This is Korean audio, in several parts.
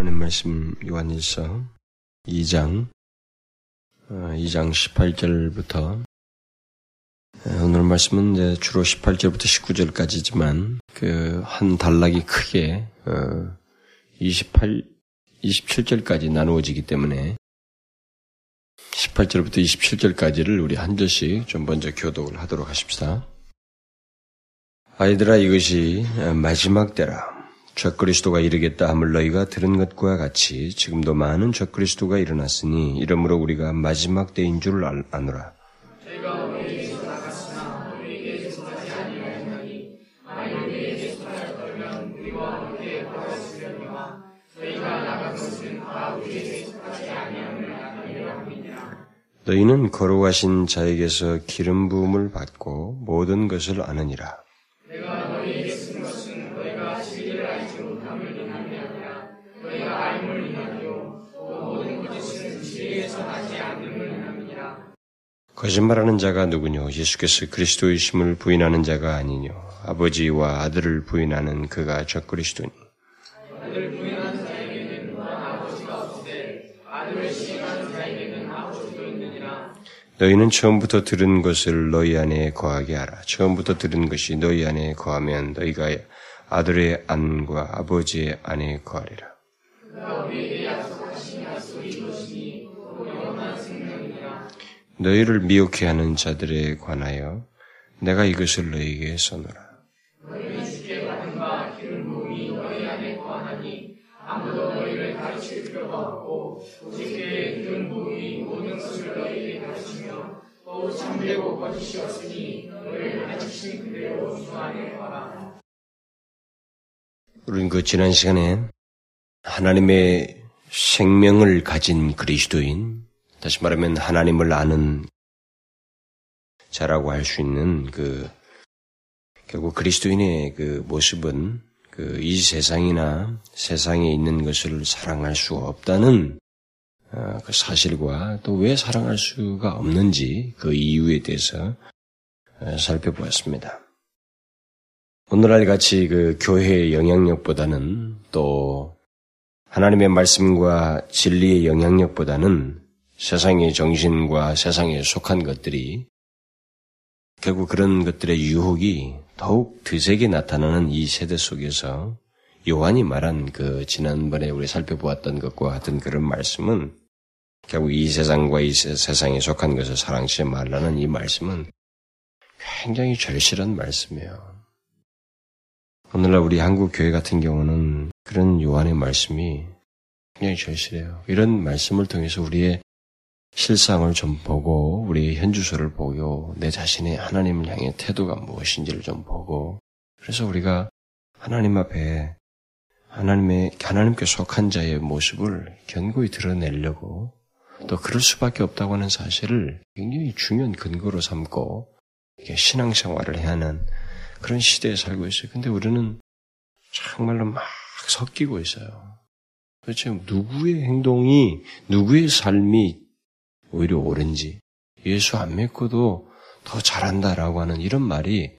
하나님 말씀 요한일서 2장 2장 어, 18절부터 어, 오늘 말씀은 이제 주로 18절부터 19절까지지만 그 한 단락이 크게 28 어, 27절까지 나누어지기 때문에 18절부터 27절까지를 우리 한 절씩 좀 먼저 교독을 하도록 하십시다. 아이들아 이것이 마지막 때라. 적그리스도가 이르겠다 함을 너희가 들은 것과 같이 지금도 많은 적그리스도가 일어났으니 이러므로 우리가 마지막 때인 줄 아노라. 너희는 거룩하신 자에게서 기름 부음을 받고 모든 것을 아느니라. 거짓말하는 자가 누구뇨? 예수께서 그리스도이심을 부인하는 자가 아니뇨? 아버지와 아들을 부인하는 그가 적그리스도니. 아들을 부인하는 자에게는 아버지가 없으되 아들을 시행하는 자에게는 아버지도 있느니라. 너희는 처음부터 들은 것을 너희 안에 거하게 하라. 처음부터 들은 것이 너희 안에 거하면 너희가 아들의 안과 아버지의 안에 거하리라. 너희를 미혹해 하는 자들에 관하여 내가 이것을 너희에게 써노라. 우리는 그 지난 시간에 하나님의 생명을 가진 그리스도인 다시 말하면 하나님을 아는 자라고 할 수 있는 그 결국 그리스도인의 그 모습은 그 이 세상이나 세상에 있는 것을 사랑할 수 없다는 어, 그 사실과 또 왜 사랑할 수가 없는지 그 이유에 대해서 어, 살펴보았습니다. 오늘날 같이 그 교회의 영향력보다는 또 하나님의 말씀과 진리의 영향력보다는 세상의 정신과 세상에 속한 것들이 결국 그런 것들의 유혹이 더욱 드세게 나타나는 이 세대 속에서 요한이 말한 그 지난번에 우리 살펴보았던 것과 같은 그런 말씀은 결국 이 세상과 이 세상에 속한 것을 사랑치 말라는 이 말씀은 굉장히 절실한 말씀이에요. 오늘날 우리 한국 교회 같은 경우는 그런 요한의 말씀이 굉장히 절실해요. 이런 말씀을 통해서 우리의 실상을 좀 보고 우리 현주소를 보고 내 자신의 하나님을 향해 태도가 무엇인지를 좀 보고 그래서 우리가 하나님 앞에 하나님의 하나님께 속한 자의 모습을 견고히 드러내려고 또 그럴 수밖에 없다고 하는 사실을 굉장히 중요한 근거로 삼고 신앙생활을 해야 하는 그런 시대에 살고 있어요. 근데 우리는 정말로 막 섞이고 있어요. 도대체 누구의 행동이 누구의 삶이 오히려 옳은지 예수 안 믿고도 더 잘한다라고 하는 이런 말이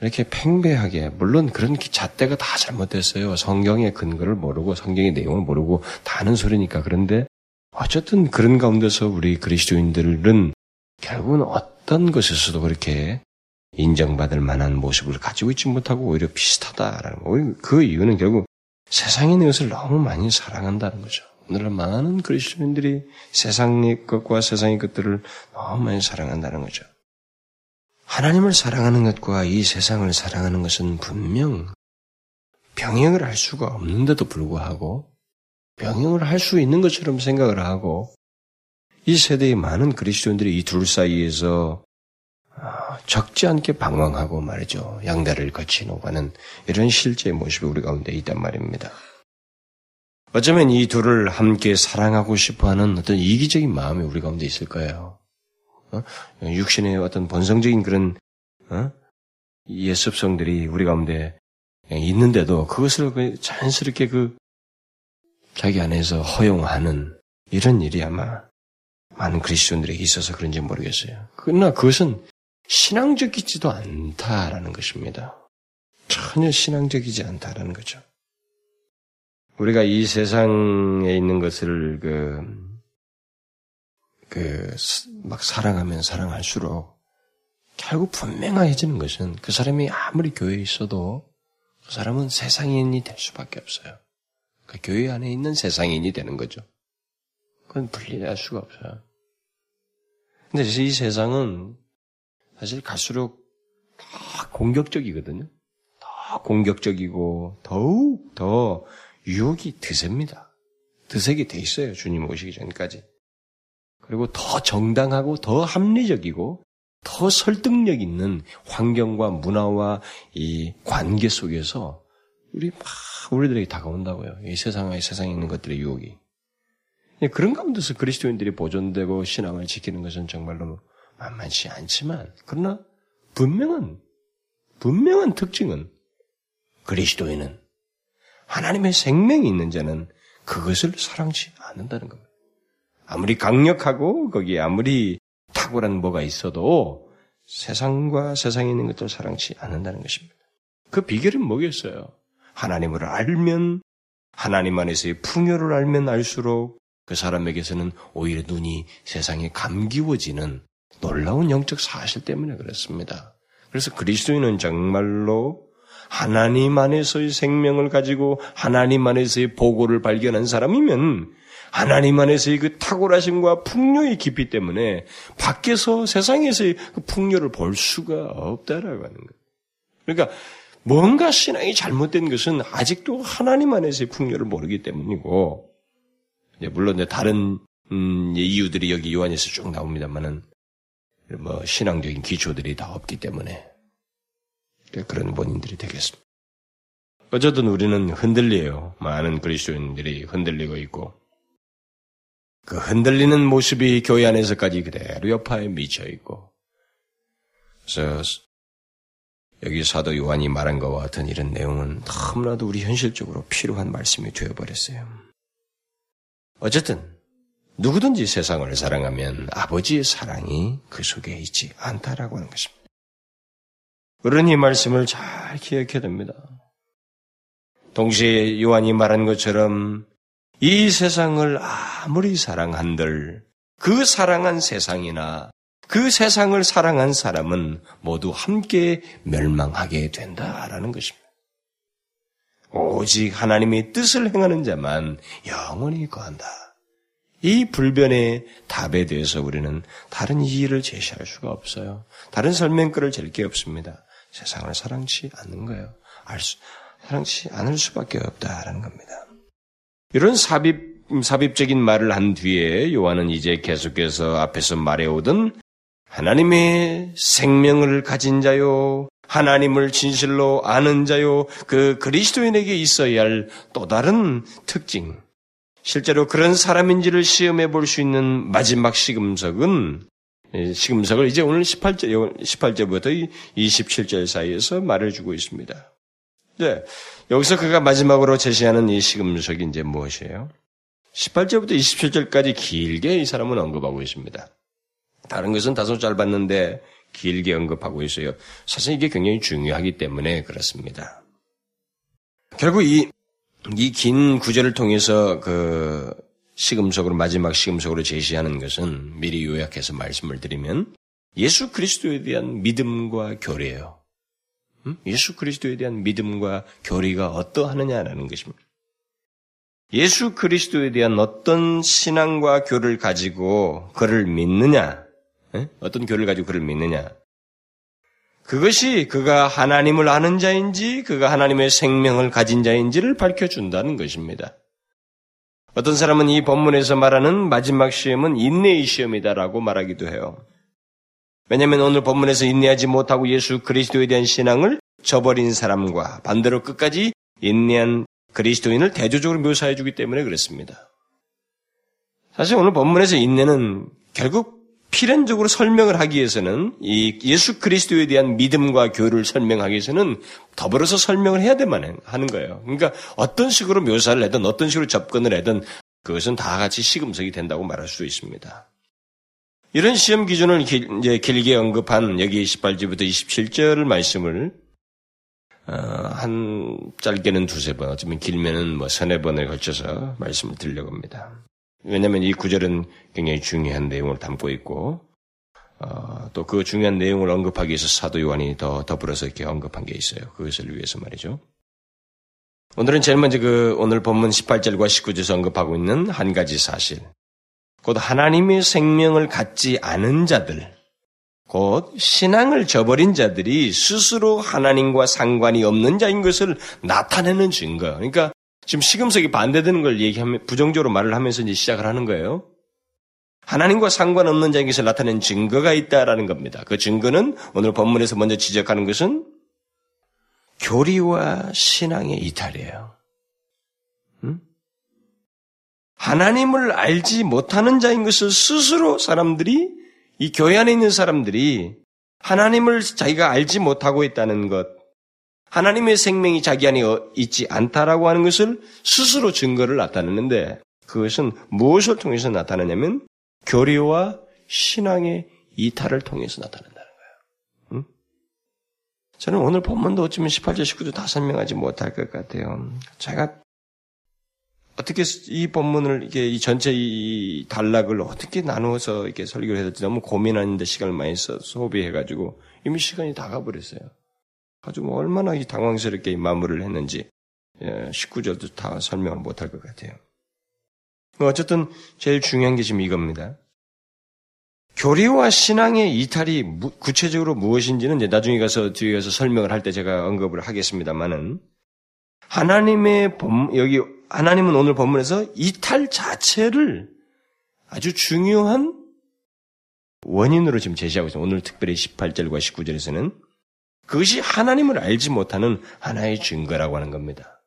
이렇게 팽배하게 물론 그런 잣대가 다 잘못됐어요. 성경의 근거를 모르고 성경의 내용을 모르고 다 아는 소리니까 그런데 어쨌든 그런 가운데서 우리 그리스도인들은 결국은 어떤 것에서도 그렇게 인정받을 만한 모습을 가지고 있지 못하고 오히려 비슷하다라는 거. 그 이유는 결국 세상에 있는 것을 너무 많이 사랑한다는 거죠. 오늘날 많은 그리스도인들이 세상의 것과 세상의 것들을 너무 많이 사랑한다는 거죠. 하나님을 사랑하는 것과 이 세상을 사랑하는 것은 분명 병행을 할 수가 없는데도 불구하고 병행을 할 수 있는 것처럼 생각을 하고 이 세대의 많은 그리스도인들이 이 둘 사이에서 아, 적지 않게 방황하고 말이죠. 양다를 거치는 하는 이런 실제의 모습이 우리 가운데 있단 말입니다. 어쩌면 이 둘을 함께 사랑하고 싶어 하는 어떤 이기적인 마음이 우리 가운데 있을 거예요. 어? 육신의 어떤 본성적인 그런 어? 예습성들이 우리 가운데 있는데도 그것을 그 자연스럽게 그 자기 안에서 허용하는 이런 일이 아마 많은 그리스도인들에게 있어서 그런지 모르겠어요. 그러나 그것은 신앙적이지도 않다라는 것입니다. 전혀 신앙적이지 않다라는 거죠. 우리가 이 세상에 있는 것을 그, 그, 막 사랑하면 사랑할수록 결국 분명해지는 것은 그 사람이 아무리 교회에 있어도 그 사람은 세상인이 될 수밖에 없어요. 그 교회 안에 있는 세상인이 되는 거죠. 그건 분리할 수가 없어요. 근데 이 세상은 사실 갈수록 더 공격적이거든요. 더 공격적이고 더욱 더 유혹이 드셉니다. 드세게 돼 있어요. 주님 오시기 전까지. 그리고 더 정당하고 더 합리적이고 더 설득력 있는 환경과 문화와 이 관계 속에서 우리 막 우리들에게 다가온다고요. 이 세상에 세상에 있는 것들의 유혹이. 예, 그런 가운데서 그리스도인들이 보존되고 신앙을 지키는 것은 정말로 만만치 않지만 그러나 분명한 분명한 특징은 그리스도인은 하나님의 생명이 있는 자는 그것을 사랑치 않는다는 겁니다. 아무리 강력하고 거기에 아무리 탁월한 뭐가 있어도 세상과 세상에 있는 것들 사랑치 않는다는 것입니다. 그 비결은 뭐겠어요? 하나님을 알면 하나님 안에서의 풍요를 알면 알수록 그 사람에게서는 오히려 눈이 세상에 감기워지는 놀라운 영적 사실 때문에 그렇습니다. 그래서 그리스도인은 정말로 하나님 안에서의 생명을 가지고 하나님 안에서의 보고를 발견한 사람이면 하나님 안에서의 그 탁월하심과 풍요의 깊이 때문에 밖에서 세상에서의 그 풍요를 볼 수가 없다라고 하는 거예요. 그러니까 뭔가 신앙이 잘못된 것은 아직도 하나님 안에서의 풍요를 모르기 때문이고, 물론 다른 음, 이유들이 여기 요한에서 쭉 나옵니다만은 뭐 신앙적인 기초들이 다 없기 때문에 그런 원인들이 되겠습니다. 어쨌든 우리는 흔들려요. 많은 그리스도인들이 흔들리고 있고 그 흔들리는 모습이 교회 안에서까지 그대로 여파에 미쳐 있고 그래서 여기 사도 요한이 말한 것과 같은 이런 내용은 너무나도 우리 현실적으로 필요한 말씀이 되어버렸어요. 어쨌든 누구든지 세상을 사랑하면 아버지의 사랑이 그 속에 있지 않다라고 하는 것입니다. 이 말씀을 잘 기억해야 됩니다. 동시에 요한이 말한 것처럼 이 세상을 아무리 사랑한들 그 사랑한 세상이나 그 세상을 사랑한 사람은 모두 함께 멸망하게 된다라는 것입니다. 오직 하나님의 뜻을 행하는 자만 영원히 거한다. 이 불변의 답에 대해서 우리는 다른 이의를 제시할 수가 없어요. 다른 설명글을 잴 게 없습니다. 세상을 사랑치 않는 거예요. 알 수, 사랑치 않을 수밖에 없다라는 겁니다. 이런 삽입, 삽입적인 말을 한 뒤에 요한은 이제 계속해서 앞에서 말해오던 하나님의 생명을 가진 자요, 하나님을 진실로 아는 자요, 그 그리스도인에게 있어야 할 또 다른 특징, 실제로 그런 사람인지를 시험해 볼 수 있는 마지막 시금석은 시금석을 이제 오늘 18절, 18절부터 27절 사이에서 말해주고 있습니다. 네. 여기서 그가 마지막으로 제시하는 이 시금석이 이제 무엇이에요? 18절부터 27절까지 길게 이 사람은 언급하고 있습니다. 다른 것은 다소 짧았는데 길게 언급하고 있어요. 사실 이게 굉장히 중요하기 때문에 그렇습니다. 결국 이 이 긴 구절을 통해서 그 시금석으로 마지막 시금석으로 제시하는 것은 미리 요약해서 말씀을 드리면 예수 그리스도에 대한 믿음과 교례예요. 음? 예수 그리스도에 대한 믿음과 교리가 어떠하느냐라는 것입니다. 예수 그리스도에 대한 어떤 신앙과 교를 가지고 그를 믿느냐, 어떤 교를 가지고 그를 믿느냐, 그것이 그가 하나님을 아는 자인지 그가 하나님의 생명을 가진 자인지를 밝혀준다는 것입니다. 어떤 사람은 이 본문에서 말하는 마지막 시험은 인내의 시험이다라고 말하기도 해요. 왜냐하면 오늘 본문에서 인내하지 못하고 예수 그리스도에 대한 신앙을 저버린 사람과 반대로 끝까지 인내한 그리스도인을 대조적으로 묘사해 주기 때문에 그렇습니다. 사실 오늘 본문에서 인내는 결국 필연적으로 설명을 하기 위해서는 이 예수 그리스도에 대한 믿음과 교류를 설명하기 위해서는 더불어서 설명을 해야 되만 하는 거예요. 그러니까 어떤 식으로 묘사를 하든 어떤 식으로 접근을 하든 그것은 다 같이 시금석이 된다고 말할 수 있습니다. 이런 시험 기준을 이제 길게 언급한 여기 18절부터 27절 말씀을 어, 한 짧게는 두세 번, 어쩌면 길면은 뭐 서너 번에 걸쳐서 말씀을 드리려고 합니다. 왜냐하면 이 구절은 굉장히 중요한 내용을 담고 있고 어, 또 그 중요한 내용을 언급하기 위해서 사도 요한이 더 더불어서 이렇게 언급한 게 있어요. 그것을 위해서 말이죠. 오늘은 제일 먼저 그 오늘 본문 18절과 19절에서 언급하고 있는 한 가지 사실. 곧 하나님의 생명을 갖지 않은 자들, 곧 신앙을 저버린 자들이 스스로 하나님과 상관이 없는 자인 것을 나타내는 증거. 그러니까 지금 시금석이 반대되는 걸 얘기하면 부정적으로 말을 하면서 이제 시작을 하는 거예요. 하나님과 상관없는 것을 나타낸 증거가 있다라는 겁니다. 그 증거는 오늘 본문에서 먼저 지적하는 것은 교리와 신앙의 이탈이에요. 음? 하나님을 알지 못하는 자인 것을 스스로 사람들이 이 교회 안에 있는 사람들이 하나님을 자기가 알지 못하고 있다는 것, 하나님의 생명이 자기 안에 있지 않다라고 하는 것을 스스로 증거를 나타내는데 그것은 무엇을 통해서 나타내냐면 교리와 신앙의 이탈을 통해서 나타낸다는 거예요. 응? 저는 오늘 본문도 어쩌면 18절, 19절 다 설명하지 못할 것 같아요. 제가 어떻게 이 본문을 이게 이 전체 이 단락을 어떻게 나누어서 이렇게 설교를 해야 될지 너무 고민하는데 시간을 많이 써 소비해가지고 이미 시간이 다 가버렸어요. 아주 뭐 얼마나 이 당황스럽게 마무리를 했는지 19절도 예, 다 설명을 못할 것 같아요. 뭐 어쨌든 제일 중요한 게 지금 이겁니다. 교리와 신앙의 이탈이 구체적으로 무엇인지는 이제 나중에 가서 뒤에 가서 설명을 할 때 제가 언급을 하겠습니다만은 하나님의 본, 여기 하나님은 오늘 본문에서 이탈 자체를 아주 중요한 원인으로 지금 제시하고 있습니다. 오늘 특별히 18절과 19절에서는 그것이 하나님을 알지 못하는 하나의 증거라고 하는 겁니다.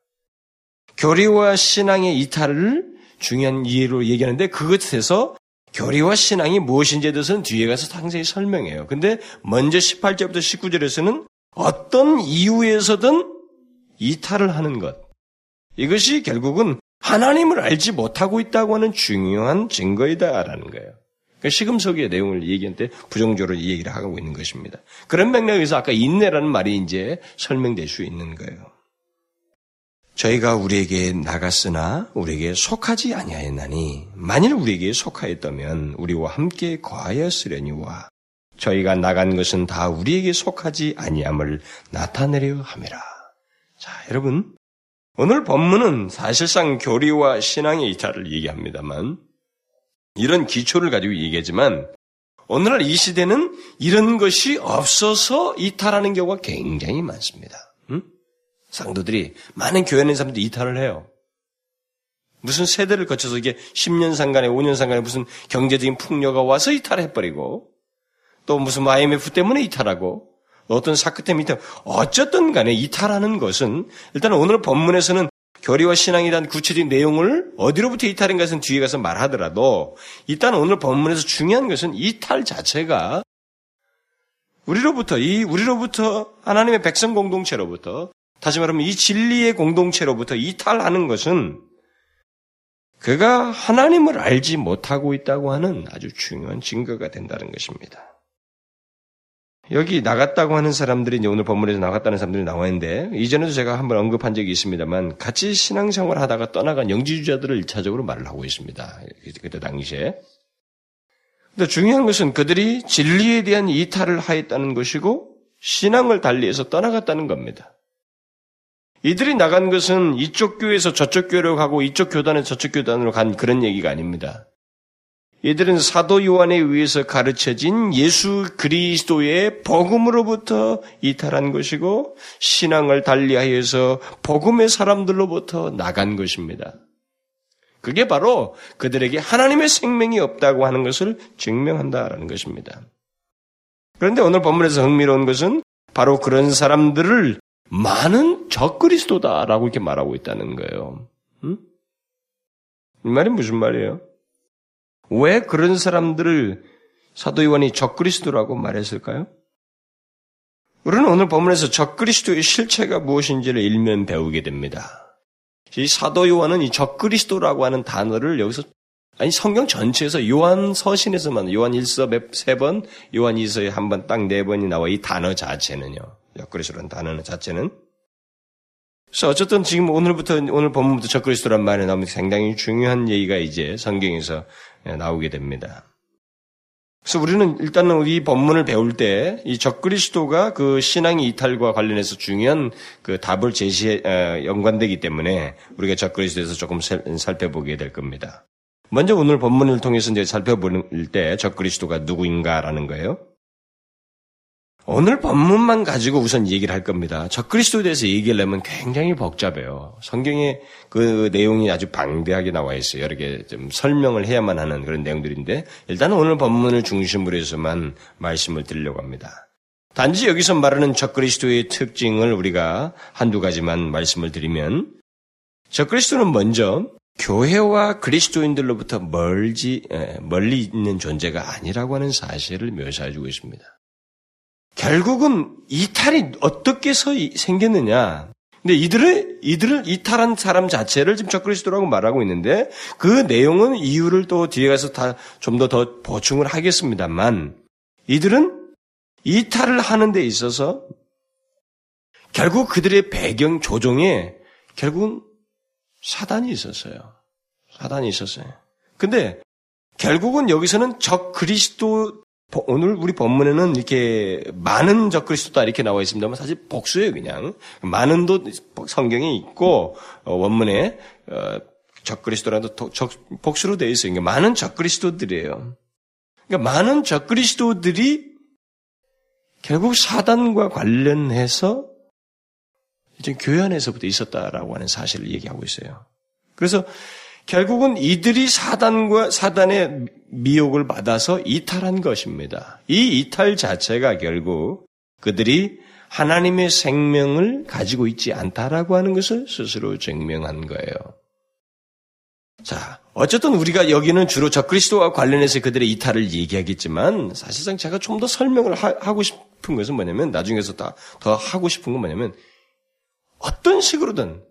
교리와 신앙의 이탈을 중요한 이해로 얘기하는데 그것에서 교리와 신앙이 무엇인지에 대해서는 뒤에 가서 상세히 설명해요. 근데 먼저 18절부터 19절에서는 어떤 이유에서든 이탈을 하는 것. 이것이 결국은 하나님을 알지 못하고 있다고 하는 중요한 증거이다라는 거예요. 그러니까 시금석의 내용을 얘기할 때 부정적으로 이 얘기를 하고 있는 것입니다. 그런 맥락에서 아까 인내라는 말이 이제 설명될 수 있는 거예요. 저희가 우리에게 나갔으나 우리에게 속하지 아니하였나니 만일 우리에게 속하였다면 우리와 함께 거하였으려니와 저희가 나간 것은 다 우리에게 속하지 아니함을 나타내려 함이라. 자, 여러분 오늘 본문은 사실상 교리와 신앙의 이탈을 얘기합니다만 이런 기초를 가지고 얘기하지만 오늘날 이 시대는 이런 것이 없어서 이탈하는 경우가 굉장히 많습니다. 응? 상도들이 많은 교회 있는 사람들이 이탈을 해요. 무슨 세대를 거쳐서 이게 10년 상간에 5년 상간에 무슨 경제적인 풍요가 와서 이탈해버리고 또 무슨 IMF 때문에 이탈하고 어떤 때문에 이탈 어쨌든 간에 이탈하는 것은 일단 오늘 본문에서는 교리와 신앙에 대한 구체적인 내용을 어디로부터 이탈인 것은 뒤에 가서 말하더라도 일단 오늘 본문에서 중요한 것은 이탈 자체가 우리로부터 이 우리로부터 하나님의 백성 공동체로부터 다시 말하면 이 진리의 공동체로부터 이탈하는 것은 그가 하나님을 알지 못하고 있다고 하는 아주 중요한 증거가 된다는 것입니다. 여기 나갔다고 하는 사람들이 이제 오늘 본문에서 나갔다는 사람들이 나와 있는데 이전에도 제가 한번 언급한 적이 있습니다만 같이 신앙생활 하다가 떠나간 영지주자들을 일차적으로 말을 하고 있습니다. 그때 당시에. 근데 중요한 것은 그들이 진리에 대한 이탈을 하였다는 것이고 신앙을 달리해서 떠나갔다는 겁니다. 이들이 나간 것은 이쪽 교회에서 저쪽 교회로 가고 이쪽 교단에서 저쪽 교단으로 간 그런 얘기가 아닙니다. 이들은 사도 요한에 의해서 가르쳐진 예수 그리스도의 복음으로부터 이탈한 것이고 신앙을 달리하여서 복음의 사람들로부터 나간 것입니다. 그게 바로 그들에게 하나님의 생명이 없다고 하는 것을 증명한다라는 것입니다. 그런데 오늘 본문에서 흥미로운 것은 바로 그런 사람들을 많은 적그리스도다라고 이렇게 말하고 있다는 거예요. 음? 이 말이 무슨 말이에요? 왜 그런 사람들을 사도 요한이 적그리스도라고 말했을까요? 우리는 오늘 본문에서 적그리스도의 실체가 무엇인지를 일면 배우게 됩니다. 이 사도 요한은 이 적그리스도라고 하는 단어를 여기서 아니 성경 전체에서 요한 서신에서만 요한 1서 세 번, 요한 2서에 한 번 딱 네 번이 나와 이 단어 자체는요. 적그리스도라는 단어 자체는 그래서 어쨌든 지금 오늘부터 오늘 본문부터 적그리스도란 말이 나오면 상당히 중요한 얘기가 이제 성경에서 나오게 됩니다. 그래서 우리는 일단은 이 본문을 배울 때 이 적그리스도가 그 신앙의 이탈과 관련해서 중요한 그 답을 제시해 어, 연관되기 때문에 우리가 적그리스도에서 조금 살펴보게 될 겁니다. 먼저 오늘 본문을 통해서 이제 살펴볼 때 적그리스도가 누구인가라는 거예요. 오늘 본문만 가지고 우선 얘기를 할 겁니다. 적그리스도에 대해서 얘기하려면 굉장히 복잡해요. 성경에 그 내용이 아주 방대하게 나와 있어요. 여러 개 좀 설명을 해야만 하는 그런 내용들인데 일단은 오늘 본문을 중심으로 해서만 말씀을 드리려고 합니다. 단지 여기서 말하는 적그리스도의 특징을 우리가 한두 가지만 말씀을 드리면 적그리스도는 먼저 교회와 그리스도인들로부터 멀지 멀리 있는 존재가 아니라고 하는 사실을 묘사해주고 있습니다. 결국은 이탈이 어떻게 생겼느냐? 근데 이들을 이들을 이탈한 사람 자체를 지금 적그리스도라고 말하고 있는데 그 내용은 이유를 또 뒤에 가서 다좀더더 보충을 하겠습니다만 이들은 이탈을 하는 데 있어서 결국 그들의 배경 조종에 결국은 사단이 있었어요. 사단이 있었어요. 근데 결국은 여기서는 적 그리스도 오늘 우리 본문에는 이렇게 많은 적그리스도다 이렇게 나와 있습니다만 사실 복수예요 그냥 많은도 성경에 있고 어, 원문에 어, 적그리스도라도 복수로 되어 있어요. 그러니까 많은 적그리스도들이에요. 그러니까 많은 적그리스도들이 결국 사단과 관련해서 이제 교회 안에서부터 있었다라고 하는 사실을 얘기하고 있어요. 그래서 결국은 이들이 사단과 사단의 미혹을 받아서 이탈한 것입니다. 이 이탈 자체가 결국 그들이 하나님의 생명을 가지고 있지 않다라고 하는 것을 스스로 증명한 거예요. 자, 어쨌든 우리가 여기는 주로 적그리스도와 관련해서 그들의 이탈을 얘기하겠지만 사실상 제가 좀 더 설명을 하, 고 싶은 것은 뭐냐면 나중에서 더, 더 하고 싶은 건 뭐냐면 어떤 식으로든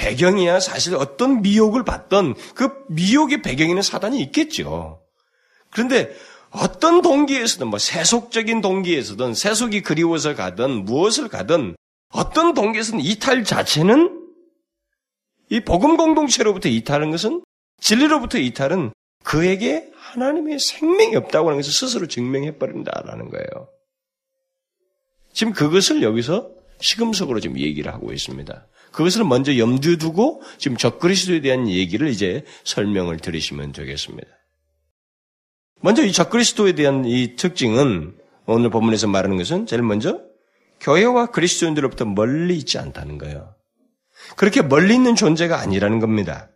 배경이야 사실 어떤 미혹을 받던 그 미혹의 배경에는 사단이 있겠죠. 그런데 어떤 동기에서든 뭐 세속적인 동기에서든 세속이 그리워서 가든 무엇을 가든 어떤 동기에서든 이탈 자체는 이 복음 공동체로부터 이탈하는 것은 진리로부터 이탈은 그에게 하나님의 생명이 없다고 하는 것을 스스로 증명해 버린다라는 거예요. 지금 그것을 여기서 시금석으로 지금 얘기를 하고 있습니다. 그것을 먼저 염두에 두고 지금 적그리스도에 대한 얘기를 이제 설명을 드리시면 되겠습니다. 먼저 이 적그리스도에 대한 이 특징은 오늘 본문에서 말하는 것은 제일 먼저 교회와 그리스도인들로부터 멀리 있지 않다는 거예요. 그렇게 멀리 있는 존재가 아니라는 겁니다.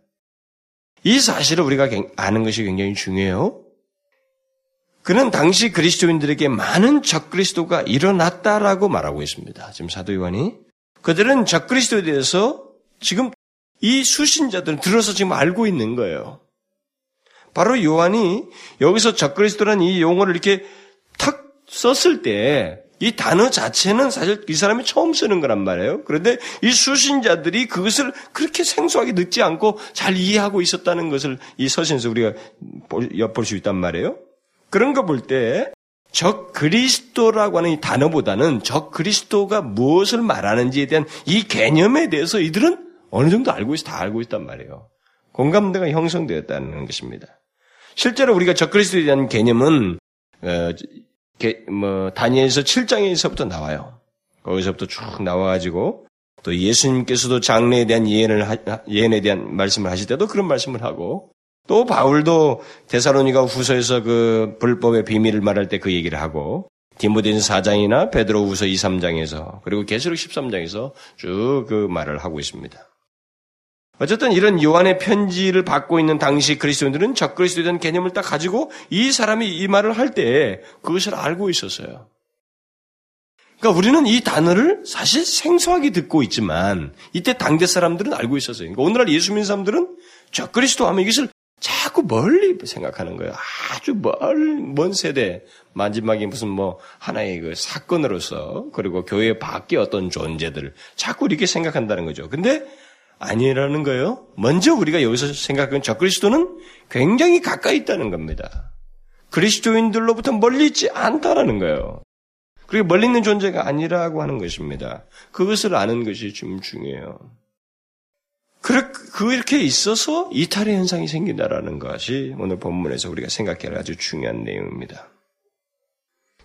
이 사실을 우리가 아는 것이 굉장히 중요해요. 그는 당시 그리스도인들에게 많은 적그리스도가 일어났다라고 말하고 있습니다. 지금 사도 요한이 그들은 적그리스도에 대해서 지금 이 수신자들은 들어서 지금 알고 있는 거예요. 바로 요한이 여기서 적그리스도라는 이 용어를 이렇게 탁 썼을 때 이 단어 자체는 사실 이 사람이 처음 쓰는 거란 말이에요. 그런데 이 수신자들이 그것을 그렇게 생소하게 듣지 않고 잘 이해하고 있었다는 것을 이 서신에서 우리가 엿볼 수 있단 말이에요. 그런 거 볼 때 적 그리스도라고 하는 이 단어보다는 적 그리스도가 무엇을 말하는지에 대한 이 개념에 대해서 이들은 어느 정도 알고 있어 다 알고 있단 말이에요. 공감대가 형성되었다는 것입니다. 실제로 우리가 적 그리스도에 대한 개념은 어, 게, 뭐 다니엘서 7장에서부터 나와요. 거기서부터 쭉 나와가지고 또 예수님께서도 장래에 대한 예언을 예언에 대한 말씀을 하실 때도 그런 말씀을 하고 또 바울도 데사로니가 후서에서 그 불법의 비밀을 말할 때 그 얘기를 하고 디모데전 4장이나 베드로 후서 2, 3장에서 그리고 계시록 13장에서 쭉 그 말을 하고 있습니다. 어쨌든 이런 요한의 편지를 받고 있는 당시 그리스도인들은 적그리스도에 대한 개념을 딱 가지고 이 사람이 이 말을 할 때 그것을 알고 있었어요. 그러니까 우리는 이 단어를 사실 생소하게 듣고 있지만 이때 당대 사람들은 알고 있었어요. 그러니까 오늘날 예수 믿는 사람들은 적그리스도 하면 이것을 자꾸 멀리 생각하는 거예요. 아주 멀, 먼 세대, 마지막에 무슨 뭐 하나의 그 사건으로서 그리고 교회 밖에 어떤 존재들 자꾸 이렇게 생각한다는 거죠. 근데 아니라는 거예요. 먼저 우리가 여기서 생각하는 저 그리스도는 굉장히 가까이 있다는 겁니다. 그리스도인들로부터 멀리 있지 않다라는 거예요. 그리고 멀리 있는 존재가 아니라고 하는 것입니다. 그것을 아는 것이 좀 중요해요. 그렇게 있어서 이탈의 현상이 생긴다라는 것이 오늘 본문에서 우리가 생각해야 아주 중요한 내용입니다.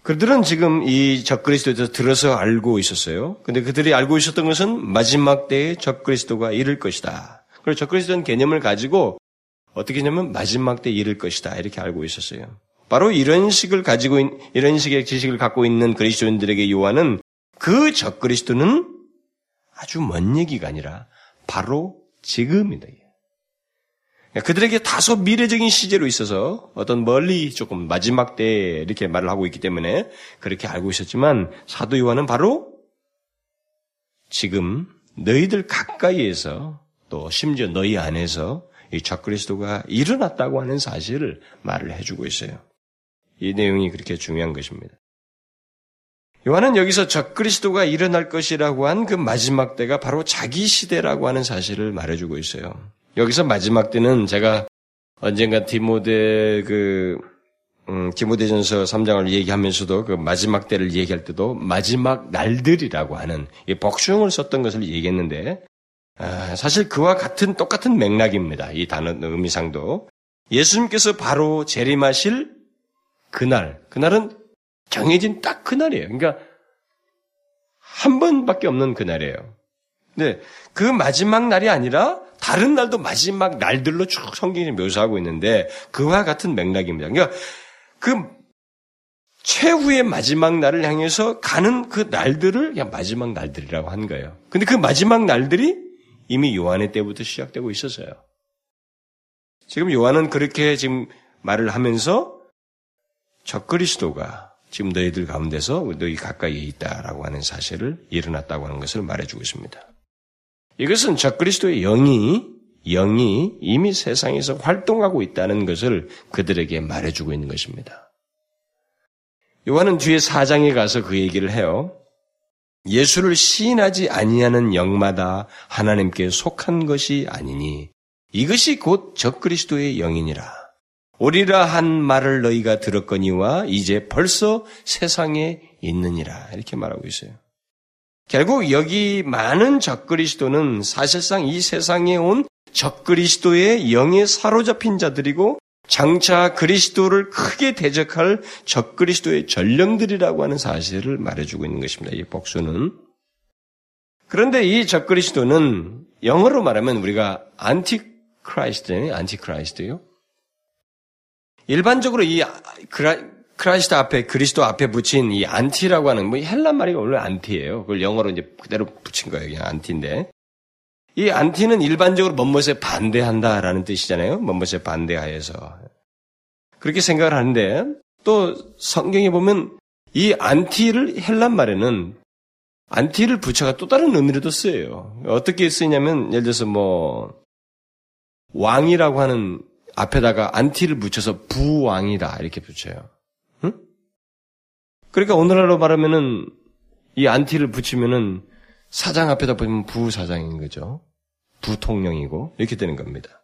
그들은 지금 이 적그리스도에 대해서 들어서 알고 있었어요. 근데 그들이 알고 있었던 것은 마지막 때에 적그리스도가 이를 것이다. 그리고 적그리스도는 개념을 가지고 어떻게 냐면 마지막 때에 이를 것이다. 이렇게 알고 있었어요. 바로 이런 식을 가지고 이런 식의 지식을 갖고 있는 그리스도인들에게 요한은 그 적그리스도는 아주 먼 얘기가 아니라 바로 지금이다. 그들에게 다소 미래적인 시제로 있어서 어떤 멀리 조금 마지막 때 이렇게 말을 하고 있기 때문에 그렇게 알고 있었지만 사도 요한은 바로 지금 너희들 가까이에서 또 심지어 너희 안에서 이 적그리스도가 일어났다고 하는 사실을 말을 해주고 있어요. 이 내용이 그렇게 중요한 것입니다. 요한은 여기서 적그리스도가 일어날 것이라고 한 그 마지막 때가 바로 자기 시대라고 하는 사실을 말해주고 있어요. 여기서 마지막 때는 제가 언젠가 디모데 그 음, 디모데전서 3장을 얘기하면서도 그 마지막 때를 얘기할 때도 마지막 날들이라고 하는 이 복수형을 썼던 것을 얘기했는데 아, 사실 그와 같은 똑같은 맥락입니다. 이 단어 의미상도 예수님께서 바로 재림하실 그날 그날은 정해진 딱 그날이에요. 그러니까 한 번밖에 없는 그날이에요. 근데 그 마지막 날이 아니라 다른 날도 마지막 날들로 쭉 성경이 묘사하고 있는데 그와 같은 맥락입니다. 그러니까 그 최후의 마지막 날을 향해서 가는 그 날들을 그냥 마지막 날들이라고 한 거예요. 근데 그 마지막 날들이 이미 요한의 때부터 시작되고 있었어요. 지금 요한은 그렇게 지금 말을 하면서 적그리스도가 지금 너희들 가운데서 너희 가까이에 있다라고 하는 사실을 일어났다고 하는 것을 말해주고 있습니다. 이것은 적그리스도의 영이 영이 이미 세상에서 활동하고 있다는 것을 그들에게 말해주고 있는 것입니다. 요한은 뒤에 사장에 가서 그 얘기를 해요. 예수를 시인하지 아니하는 영마다 하나님께 속한 것이 아니니 이것이 곧 적그리스도의 영이니라. 오리라 한 말을 너희가 들었거니와 이제 벌써 세상에 있느니라. 이렇게 말하고 있어요. 결국 여기 많은 적그리스도는 사실상 이 세상에 온 적그리스도의 영에 사로잡힌 자들이고 장차 그리스도를 크게 대적할 적그리스도의 전령들이라고 하는 사실을 말해주고 있는 것입니다. 이 복수는. 그런데 이 적그리스도는 영어로 말하면 우리가 Antichrist네, Antichrist요. 일반적으로 이 Chri, Christ 앞에 그리스도 앞에 붙인 이 안티라고 하는 뭐 헬라 말이 원래 안티예요. 그걸 영어로 이제 그대로 붙인 거예요. 그냥 안티인데 이 안티는 일반적으로 무엇에 반대한다라는 뜻이잖아요. 무엇에 반대하여서 그렇게 생각을 하는데 또 성경에 보면 이 안티를 헬란 말에는 안티를 붙여가 또 다른 의미로도 쓰여요. 어떻게 쓰냐면 예를 들어서 뭐 왕이라고 하는 앞에다가 안티를 붙여서 부왕이다 이렇게 붙여요. 응? 그러니까 오늘날로 말하면은 이 안티를 붙이면은 사장 앞에다 보면 부사장인 거죠. 부통령이고 이렇게 되는 겁니다.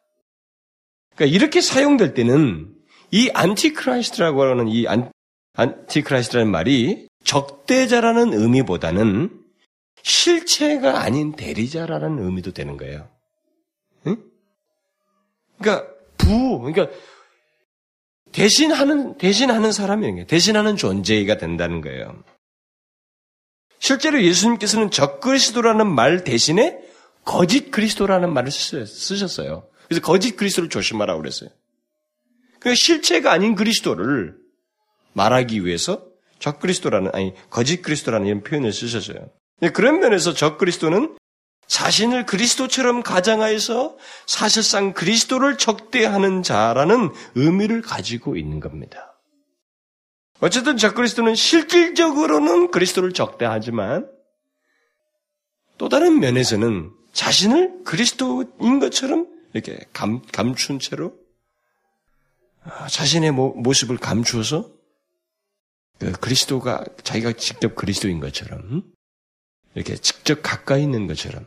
그러니까 이렇게 사용될 때는 이 antichrist라고 하는 이 안, antichrist라는 말이 적대자라는 의미보다는 실체가 아닌 대리자라는 의미도 되는 거예요. 응? 그러니까 부, 그러니까 대신하는, 대신하는 사람이에요. 대신하는 존재가 된다는 거예요. 실제로 예수님께서는 적그리스도라는 말 대신에 거짓 그리스도라는 말을 쓰셨어요. 그래서 거짓 그리스도를 조심하라고 그랬어요. 그 실체가 아닌 그리스도를 말하기 위해서 적그리스도라는 아니 거짓 그리스도라는 이런 표현을 쓰셨어요. 그런 면에서 적그리스도는 자신을 그리스도처럼 가장하여서 사실상 그리스도를 적대하는 자라는 의미를 가지고 있는 겁니다. 어쨌든 적그리스도는 실질적으로는 그리스도를 적대하지만 또 다른 면에서는 자신을 그리스도인 것처럼 이렇게 감, 감춘 채로 자신의 모습을 감추어서 그 그리스도가 자기가 직접 그리스도인 것처럼 이렇게 직접 가까이 있는 것처럼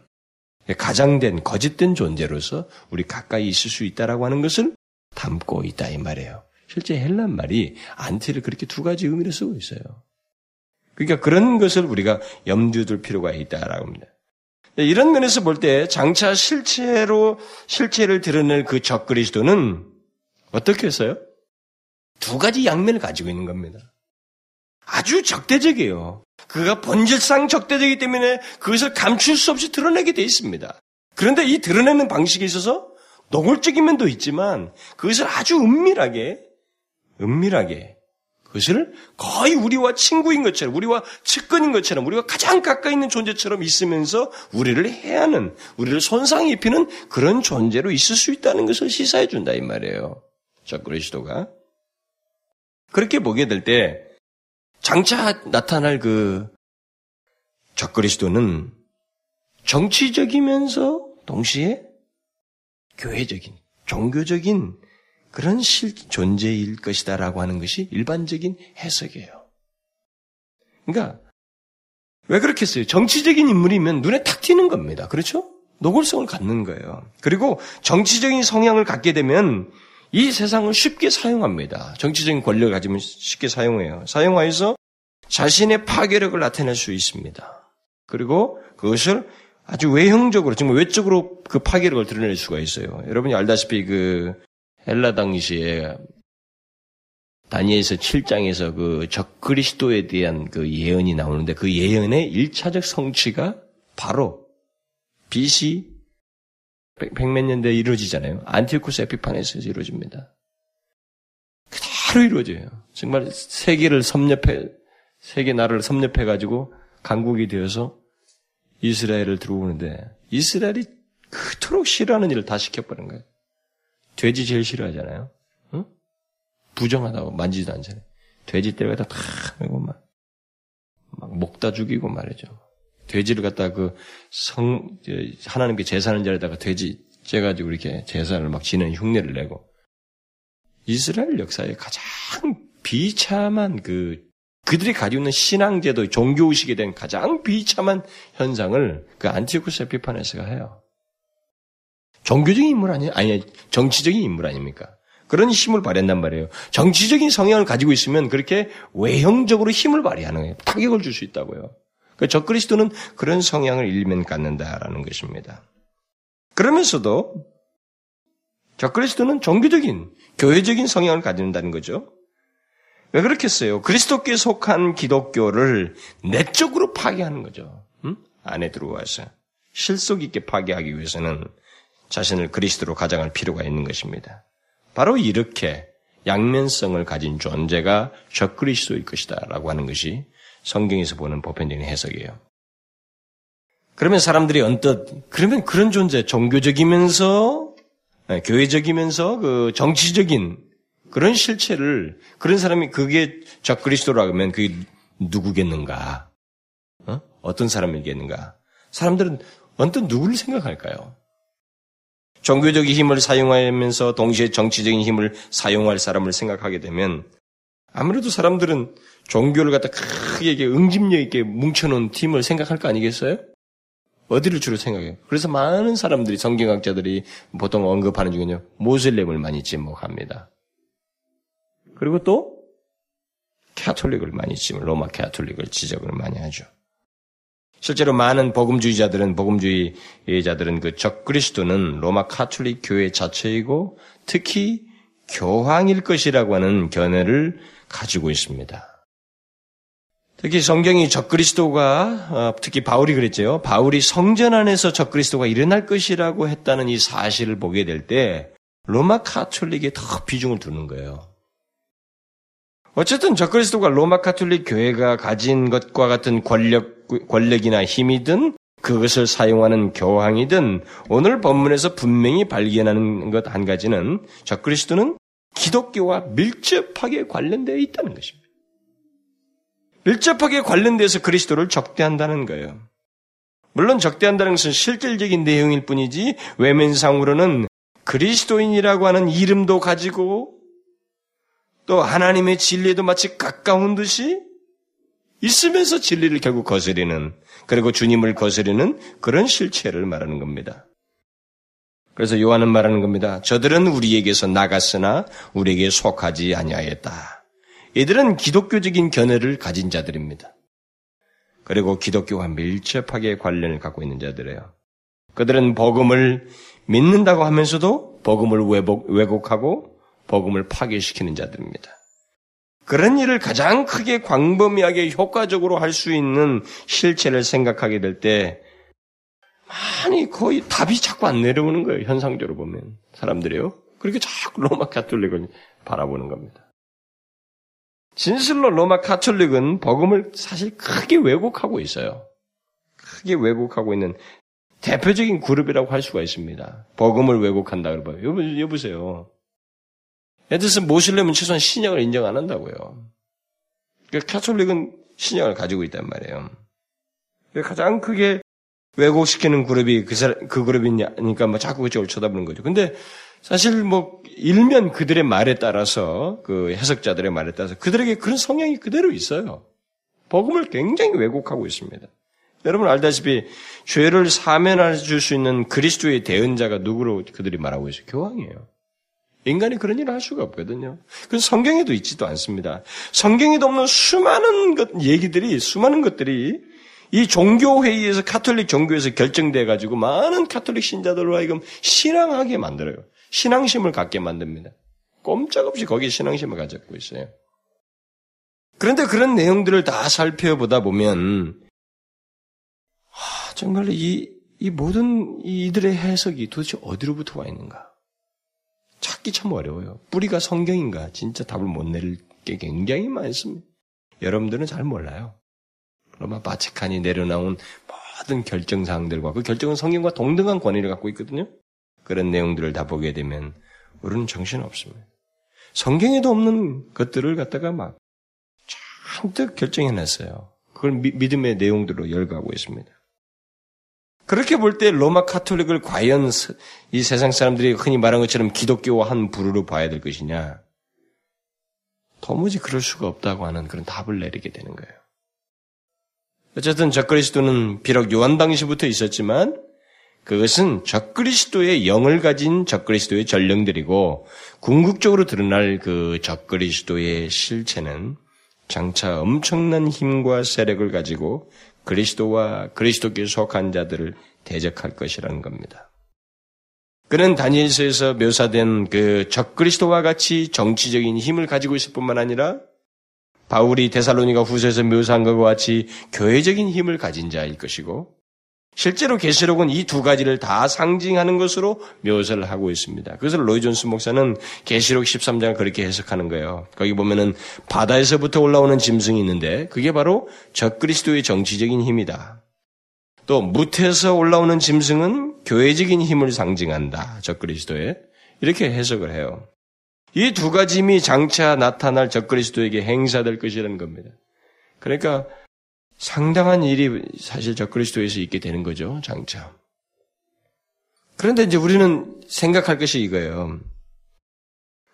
가장된 거짓된 존재로서 우리 가까이 있을 수 있다라고 하는 것을 담고 있다 이 말이에요. 실제 헬란 말이 안티를 그렇게 두 가지 의미로 쓰고 있어요. 그러니까 그런 것을 우리가 염두에 둘 필요가 있다라고 합니다. 이런 면에서 볼 때 장차 실체로 실체를 드러낼 그 적그리스도는 어떻게 했어요? 두 가지 양면을 가지고 있는 겁니다. 아주 적대적이에요. 그가 본질상 적대적이기 때문에 그것을 감출 수 없이 드러내게 돼 있습니다. 그런데 이 드러내는 방식에 있어서 노골적인 면도 있지만 그것을 아주 은밀하게, 은밀하게 그것을 거의 우리와 친구인 것처럼, 우리와 측근인 것처럼, 우리가 가장 가까이 있는 존재처럼 있으면서 우리를 해하는, 우리를 손상이 입히는 그런 존재로 있을 수 있다는 것을 시사해 준다 이 말이에요. 저 그리스도가. 그렇게 보게 될 때 장차 나타날 그 적그리스도는 정치적이면서 동시에 교회적인, 종교적인 그런 실 존재일 것이다라고 하는 것이 일반적인 해석이에요. 그러니까 왜 그렇게 했어요? 정치적인 인물이면 눈에 탁 튀는 겁니다. 그렇죠? 노골성을 갖는 거예요. 그리고 정치적인 성향을 갖게 되면 이 세상을 쉽게 사용합니다. 정치적인 권력을 가지면 쉽게 사용해요. 사용하여서 자신의 파괴력을 나타낼 수 있습니다. 그리고 그것을 아주 외형적으로, 정말 외적으로 그 파괴력을 드러낼 수가 있어요. 여러분이 알다시피 그 헬라 당시에 다니엘서 7장에서 그 적그리스도에 대한 그 예언이 나오는데 그 예언의 1차적 성취가 바로 BC 백몇 년대에 이루어지잖아요. 안티오쿠스 에피파네스에서 이루어집니다. 그대로 이루어져요. 정말 세계를 섭렵해, 세계 나라를 섭렵해가지고 강국이 되어서 이스라엘을 들어오는데 이스라엘이 그토록 싫어하는 일을 다 시켜버린 거예요. 돼지 제일 싫어하잖아요. 응? 부정하다고 만지지도 않잖아요. 돼지 때려다 다 하고 막, 막 목다 죽이고 말이죠. 돼지를 갖다 그 성, 하나님께 제사하는 자리에다가 돼지 째가지고 이렇게 제사를 막 지는 흉내를 내고 이스라엘 역사에 가장 비참한 그 그들이 가지고 있는 신앙제도, 종교의식에 대한 가장 비참한 현상을 그 안티오쿠스 에피파네스가 해요. 종교적인 인물 아니에요? 아니, 정치적인 인물 아닙니까? 그런 힘을 발휘한단 말이에요. 정치적인 성향을 가지고 있으면 그렇게 외형적으로 힘을 발휘하는 거예요. 타격을 줄 수 있다고요. 그 적그리스도는 그런 성향을 일면 갖는다라는 것입니다. 그러면서도 적그리스도는 종교적인, 교회적인 성향을 가진다는 거죠. 왜 그렇겠어요? 그리스도께 속한 기독교를 내적으로 파괴하는 거죠. 음? 안에 들어와서 실속 있게 파괴하기 위해서는 자신을 그리스도로 가장할 필요가 있는 것입니다. 바로 이렇게 양면성을 가진 존재가 적그리스도일 것이다라고 하는 것이 성경에서 보는 보편적인 해석이에요. 그러면 사람들이 언뜻 그러면 그런 존재 종교적이면서 네, 교회적이면서 그 정치적인 그런 실체를 그런 사람이 그게 적그리스도라고 하면 그게 누구겠는가? 어? 어떤 사람이겠는가? 사람들은 언뜻 누구를 생각할까요? 종교적인 힘을 사용하면서 동시에 정치적인 힘을 사용할 사람을 생각하게 되면 아무래도 사람들은 종교를 갖다 크게 응집력 있게 뭉쳐놓은 팀을 생각할 거 아니겠어요? 어디를 주로 생각해요? 그래서 많은 사람들이 성경학자들이 보통 언급하는 중에는요 모슬렘을 많이 지목합니다. 그리고 또 캐톨릭을 많이 지목, 로마 캐톨릭을 지적을 많이 하죠. 실제로 많은 복음주의자들은 복음주의자들은 그 적그리스도는 로마 카톨릭 교회 자체이고 특히 교황일 것이라고 하는 견해를 가지고 있습니다. 특히 성경이 적그리스도가 어, 특히 바울이 그랬죠. 바울이 성전 안에서 적그리스도가 일어날 것이라고 했다는 이 사실을 보게 될 때 로마 카톨릭에 더 비중을 두는 거예요. 어쨌든 적그리스도가 로마 카톨릭 교회가 가진 것과 같은 권력, 권력이나 힘이든 그것을 사용하는 교황이든 오늘 본문에서 분명히 발견하는 것 한 가지는 적그리스도는 기독교와 밀접하게 관련되어 있다는 것입니다. 밀접하게 관련돼서 그리스도를 적대한다는 거예요. 물론 적대한다는 것은 실질적인 내용일 뿐이지 외면상으로는 그리스도인이라고 하는 이름도 가지고 또 하나님의 진리에도 마치 가까운 듯이 있으면서 진리를 결국 거스리는 그리고 주님을 거스리는 그런 실체를 말하는 겁니다. 그래서 요한은 말하는 겁니다. 저들은 우리에게서 나갔으나 우리에게 속하지 아니하였다. 이들은 기독교적인 견해를 가진 자들입니다. 그리고 기독교와 밀접하게 관련을 갖고 있는 자들이에요. 그들은 복음을 믿는다고 하면서도 복음을 왜곡, 왜곡하고 복음을 파괴시키는 자들입니다. 그런 일을 가장 크게 광범위하게 효과적으로 할 수 있는 실체를 생각하게 될때 많이 거의 답이 자꾸 안 내려오는 거예요. 현상적으로 보면 사람들이요. 그렇게 자꾸 로마 카톨릭을 바라보는 겁니다. 진실로 로마 카톨릭은 복음을 사실 크게 왜곡하고 있어요. 크게 왜곡하고 있는 대표적인 그룹이라고 할 수가 있습니다. 복음을 왜곡한다 그러봐요. 여보, 여보세요. 들어서 모슬렘은 최소한 신약을 인정 안 한다고요. 그러니까 카톨릭은 신약을 가지고 있단 말이에요. 가장 크게 왜곡시키는 그룹이 그, 사람, 그 그룹이니까 뭐 자꾸 그쪽을 쳐다보는 거죠. 근데 사실 뭐 일면 그들의 말에 따라서 그 해석자들의 말에 따라서 그들에게 그런 성향이 그대로 있어요. 복음을 굉장히 왜곡하고 있습니다. 여러분 알다시피 죄를 사면해 줄수 있는 그리스도의 대언자가 누구로 그들이 말하고 있어요? 교황이에요. 인간이 그런 일을 할 수가 없거든요. 그건 성경에도 있지도 않습니다. 성경에도 없는 수많은 것, 얘기들이, 수많은 것들이 이 종교회의에서, 카톨릭 종교에서 결정돼 가지고 많은 카톨릭 신자들로 하여금 신앙하게 만들어요. 신앙심을 갖게 만듭니다. 꼼짝없이 거기에 신앙심을 가졌고 있어요. 그런데 그런 내용들을 다 살펴보다 보면, 아, 정말로 이, 이 모든 이들의 해석이 도대체 어디로부터 와 있는가? 찾기 참 어려워요. 뿌리가 성경인가? 진짜 답을 못 내릴 게 굉장히 많습니다. 여러분들은 잘 몰라요. 로마 바치칸이 내려나온 모든 결정사항들과 그 결정은 성경과 동등한 권위를 갖고 있거든요. 그런 내용들을 다 보게 되면 우리는 정신 없습니다. 성경에도 없는 것들을 갖다가 막 잔뜩 결정해놨어요. 그걸 미, 믿음의 내용들로 열거하고 있습니다. 그렇게 볼 때 로마 카톨릭을 과연 이 세상 사람들이 흔히 말한 것처럼 기독교와 한 부류로 봐야 될 것이냐? 도무지 그럴 수가 없다고 하는 그런 답을 내리게 되는 거예요. 어쨌든 적그리스도는 비록 요한 당시부터 있었지만 그것은 적그리스도의 영을 가진 적그리스도의 전령들이고 궁극적으로 드러날 그 적그리스도의 실체는 장차 엄청난 힘과 세력을 가지고 그리스도와 그리스도께 속한 자들을 대적할 것이라는 겁니다. 그는 다니엘서에서 묘사된 그 적그리스도와 같이 정치적인 힘을 가지고 있을 뿐만 아니라 바울이 데살로니가 후서에서 묘사한 것과 같이 교회적인 힘을 가진 자일 것이고 실제로 계시록은 이 두 가지를 다 상징하는 것으로 묘사를 하고 있습니다. 그것을 로이 존스 목사는 계시록 13장을 그렇게 해석하는 거예요. 거기 보면은 바다에서부터 올라오는 짐승이 있는데 그게 바로 적그리스도의 정치적인 힘이다. 또 무태에서 올라오는 짐승은 교회적인 힘을 상징한다. 적그리스도의 이렇게 해석을 해요. 이 두 가지 힘이 장차 나타날 적그리스도에게 행사될 것이라는 겁니다. 그러니까 상당한 일이 사실 적그리스도에서 있게 되는 거죠, 장차. 그런데 이제 우리는 생각할 것이 이거예요.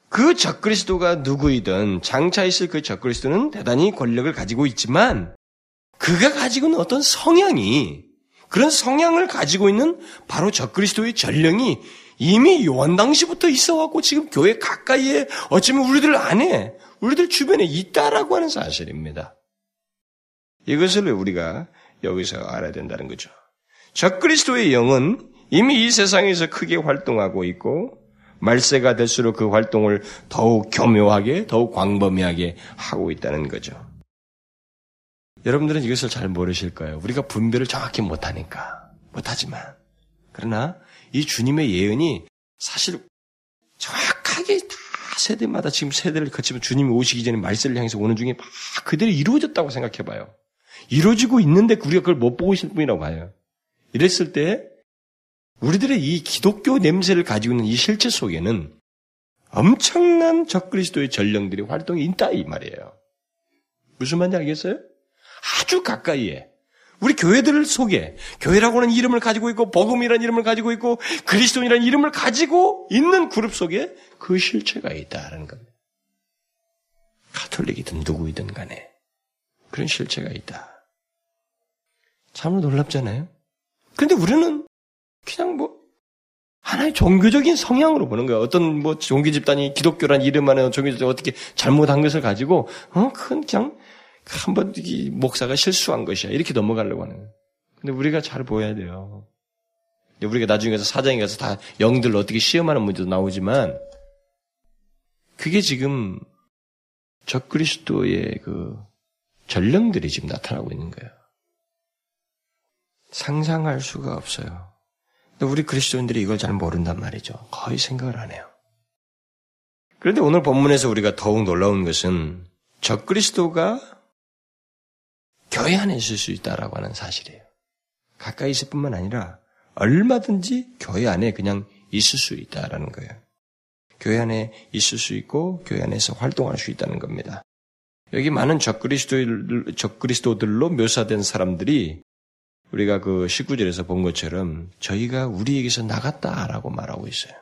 그 적그리스도가 누구이든 장차 있을 그 적그리스도는 대단히 권력을 가지고 있지만 그가 가지고 있는 어떤 성향이 그런 성향을 가지고 있는 바로 적그리스도의 전령이 이미 요한 당시부터 있어왔고 지금 교회 가까이에 어쩌면 우리들 안에 우리들 주변에 있다라고 하는 사실입니다. 이것을 우리가 여기서 알아야 된다는 거죠. 적그리스도의 영은 이미 이 세상에서 크게 활동하고 있고 말세가 될수록 그 활동을 더욱 교묘하게, 더욱 광범위하게 하고 있다는 거죠. 여러분들은 이것을 잘 모르실까요? 우리가 분별을 정확히 못하니까. 못하지만. 그러나 이 주님의 예언이 사실 정확하게 다 세대마다 지금 세대를 거치면 주님이 오시기 전에 말세를 향해서 오는 중에 막 그대로 이루어졌다고 생각해 봐요. 이루어지고 있는데 우리가 그걸 못 보고 있을 뿐이라고 봐요. 이랬을 때 우리들의 이 기독교 냄새를 가지고 있는 이 실체 속에는 엄청난 적그리스도의 전령들이 활동이 있다 이 말이에요. 무슨 말인지 알겠어요? 아주 가까이에 우리 교회들 속에 교회라고 하는 이름을 가지고 있고 복음이라는 이름을 가지고 있고 그리스도인이라는 이름을 가지고 있는 그룹 속에 그 실체가 있다라는 겁니다. 카톨릭이든 누구이든 간에 그런 실체가 있다. 참으로 놀랍잖아요. 근데 우리는 그냥 뭐 하나의 종교적인 성향으로 보는 거야. 어떤 뭐 종교 집단이 기독교란 이름 안에 종교 집단 어떻게 잘못한 것을 가지고 어 그건 그냥 한번 목사가 실수한 것이야. 이렇게 넘어가려고 하는 거예요. 근데 우리가 잘 보여야 돼요. 우리가 나중에 가서 사장에 가서 다 영들 어떻게 시험하는 문제도 나오지만 그게 지금 적그리스도의 그 전령들이 지금 나타나고 있는 거예요. 상상할 수가 없어요. 근데 우리 그리스도인들이 이걸 잘 모른단 말이죠. 거의 생각을 안 해요. 그런데 오늘 본문에서 우리가 더욱 놀라운 것은 적그리스도가 교회 안에 있을 수 있다라고 하는 사실이에요. 가까이 있을 뿐만 아니라 얼마든지 교회 안에 그냥 있을 수 있다라는 거예요. 교회 안에 있을 수 있고 교회 안에서 활동할 수 있다는 겁니다. 여기 많은 적그리스도, 적그리스도들로 묘사된 사람들이 우리가 그 19절에서 본 것처럼 저희가 우리에게서 나갔다라고 말하고 있어요.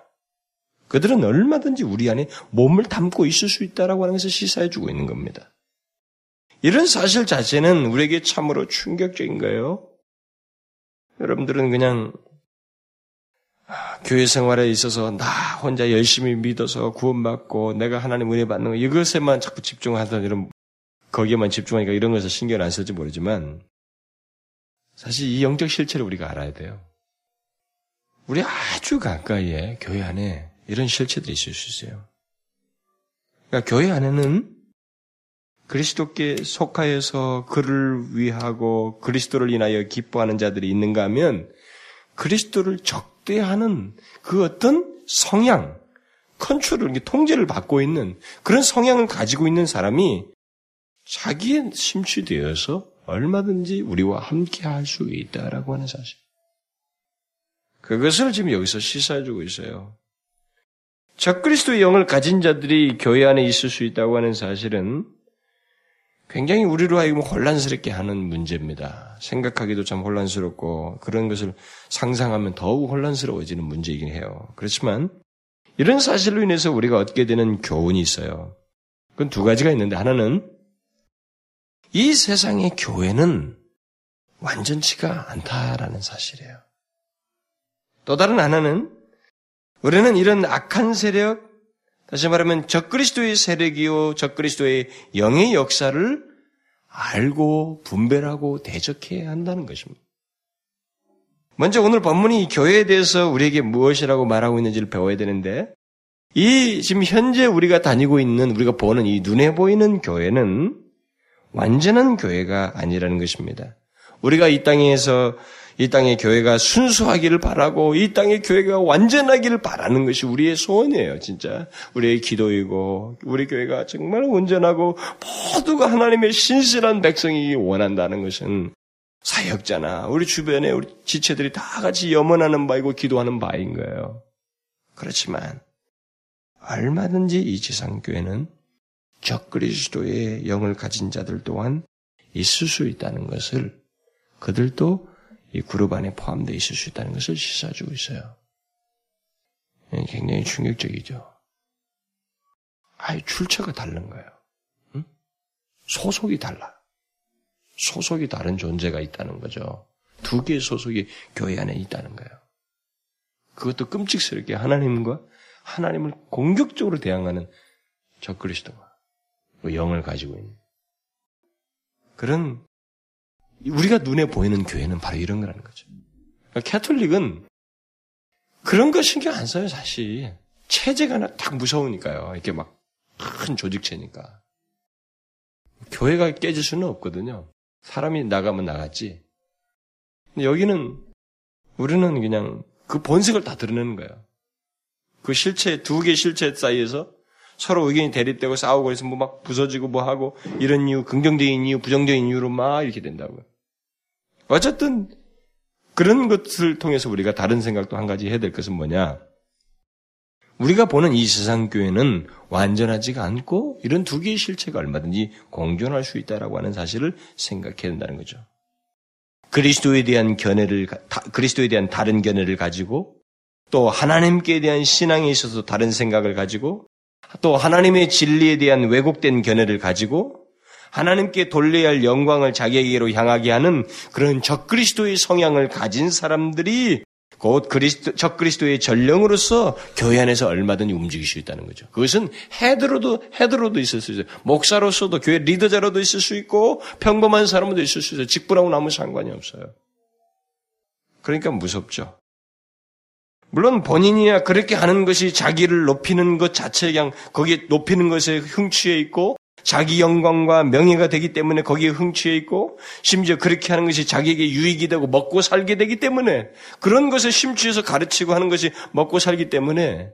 그들은 얼마든지 우리 안에 몸을 담고 있을 수 있다라고 하는 것을 시사해 주고 있는 겁니다. 이런 사실 자체는 우리에게 참으로 충격적인 거예요. 여러분들은 그냥 아, 교회 생활에 있어서 나 혼자 열심히 믿어서 구원받고 내가 하나님 은혜 받는 거 이것에만 자꾸 집중하다 이런 거기에만 집중하니까 이런 것을 신경 안 쓸지 모르지만 사실 이 영적 실체를 우리가 알아야 돼요. 우리 아주 가까이에 교회 안에 이런 실체들이 있을 수 있어요. 그러니까 교회 안에는 그리스도께 속하여서 그를 위하고 그리스도를 인하여 기뻐하는 자들이 있는가 하면 그리스도를 적대하는 그 어떤 성향, 컨트롤, 통제를 받고 있는 그런 성향을 가지고 있는 사람이 자기에 심취되어서 얼마든지 우리와 함께 할 수 있다라고 하는 사실. 그것을 지금 여기서 시사해주고 있어요. 적그리스도의 영을 가진 자들이 교회 안에 있을 수 있다고 하는 사실은 굉장히 우리로 하여금 혼란스럽게 하는 문제입니다. 생각하기도 참 혼란스럽고 그런 것을 상상하면 더욱 혼란스러워지는 문제이긴 해요. 그렇지만 이런 사실로 인해서 우리가 얻게 되는 교훈이 있어요. 그건 두 가지가 있는데 하나는 이 세상의 교회는 완전치가 않다라는 사실이에요. 또 다른 하나는 우리는 이런 악한 세력, 다시 말하면 적그리스도의 세력이요, 적그리스도의 영의 역사를 알고 분별하고 대적해야 한다는 것입니다. 먼저 오늘 본문이 교회에 대해서 우리에게 무엇이라고 말하고 있는지를 배워야 되는데, 이 지금 현재 우리가 다니고 있는, 우리가 보는 이 눈에 보이는 교회는 완전한 교회가 아니라는 것입니다. 우리가 이 땅에서 이 땅의 교회가 순수하기를 바라고 이 땅의 교회가 완전하기를 바라는 것이 우리의 소원이에요, 진짜. 우리의 기도이고 우리 교회가 정말 온전하고 모두가 하나님의 신실한 백성이 원한다는 것은 사역자나 우리 주변에 우리 지체들이 다 같이 염원하는 바이고 기도하는 바인 거예요. 그렇지만 얼마든지 이 지상 교회는 적그리스도의 영을 가진 자들 또한 있을 수 있다는 것을 그들도 이 그룹 안에 포함되어 있을 수 있다는 것을 시사해주고 있어요. 예, 굉장히 충격적이죠. 아예 출처가 다른 거예요. 응? 소속이 달라. 소속이 다른 존재가 있다는 거죠. 두 개의 소속이 교회 안에 있다는 거예요. 그것도 끔찍스럽게 하나님과 하나님을 공격적으로 대항하는 적그리스도가 그 영을 가지고 있는 그런 우리가 눈에 보이는 교회는 바로 이런 거라는 거죠. 그러니까 캐톨릭은 그런 거 신경 안 써요, 사실. 체제가 딱 무서우니까요. 이렇게 막 큰 조직체니까. 교회가 깨질 수는 없거든요. 사람이 나가면 나갔지. 근데 여기는 우리는 그냥 그 본색을 다 드러내는 거예요. 그 실체, 두 개 실체 사이에서 서로 의견이 대립되고 싸우고 그래서 뭐 막 부서지고 뭐 하고 이런 이유, 긍정적인 이유, 부정적인 이유로 막 이렇게 된다고요. 어쨌든 그런 것을 통해서 우리가 다른 생각도 한 가지 해야 될 것은 뭐냐? 우리가 보는 이 세상 교회는 완전하지가 않고 이런 두 개의 실체가 얼마든지 공존할 수 있다라고 하는 사실을 생각해야 된다는 거죠. 그리스도에 대한 견해를 그리스도에 대한 다른 견해를 가지고 또 하나님께 대한 신앙에 있어서 다른 생각을 가지고 또 하나님의 진리에 대한 왜곡된 견해를 가지고 하나님께 돌려야 할 영광을 자기에게로 향하게 하는 그런 적그리스도의 성향을 가진 사람들이 곧 그리스도, 적 그리스도의 전령으로서 교회 안에서 얼마든지 움직일 수 있다는 거죠. 그것은 헤드로도, 헤드로도 있을 수 있어요. 목사로서도 교회 리더자로도 있을 수 있고, 평범한 사람도 있을 수 있어요. 직분하고는 아무 상관이 없어요. 그러니까 무섭죠. 물론 본인이야 그렇게 하는 것이 자기를 높이는 것 자체 그냥 거기에 높이는 것에 흥취해 있고 자기 영광과 명예가 되기 때문에 거기에 흥취해 있고 심지어 그렇게 하는 것이 자기에게 유익이 되고 먹고 살게 되기 때문에 그런 것에 심취해서 가르치고 하는 것이 먹고 살기 때문에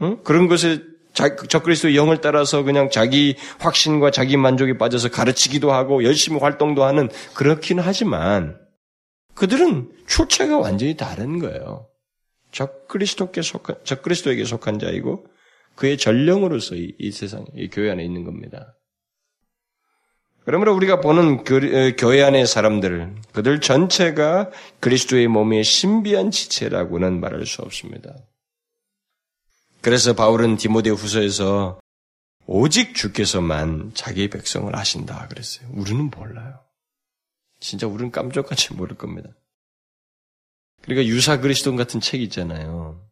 응? 그런 것에 적그리스도 영을 따라서 그냥 자기 확신과 자기 만족에 빠져서 가르치기도 하고 열심히 활동도 하는 그렇긴 하지만 그들은 출처가 완전히 다른 거예요. 적그리스도께 속한 적그리스도에게 속한 자이고 그의 전령으로서 이, 이 세상, 이 교회 안에 있는 겁니다. 그러므로 우리가 보는 교 회 안의 사람들, 그들 전체가 그리스도의 몸의 신비한 지체라고는 말할 수 없습니다. 그래서 바울은 디모데 후서에서 오직 주께서만 자기 백성을 아신다 그랬어요. 우리는 몰라요. 진짜 우리는 깜짝같이 모를 겁니다. 그러니까 유사 그리스도 같은 책 있잖아요.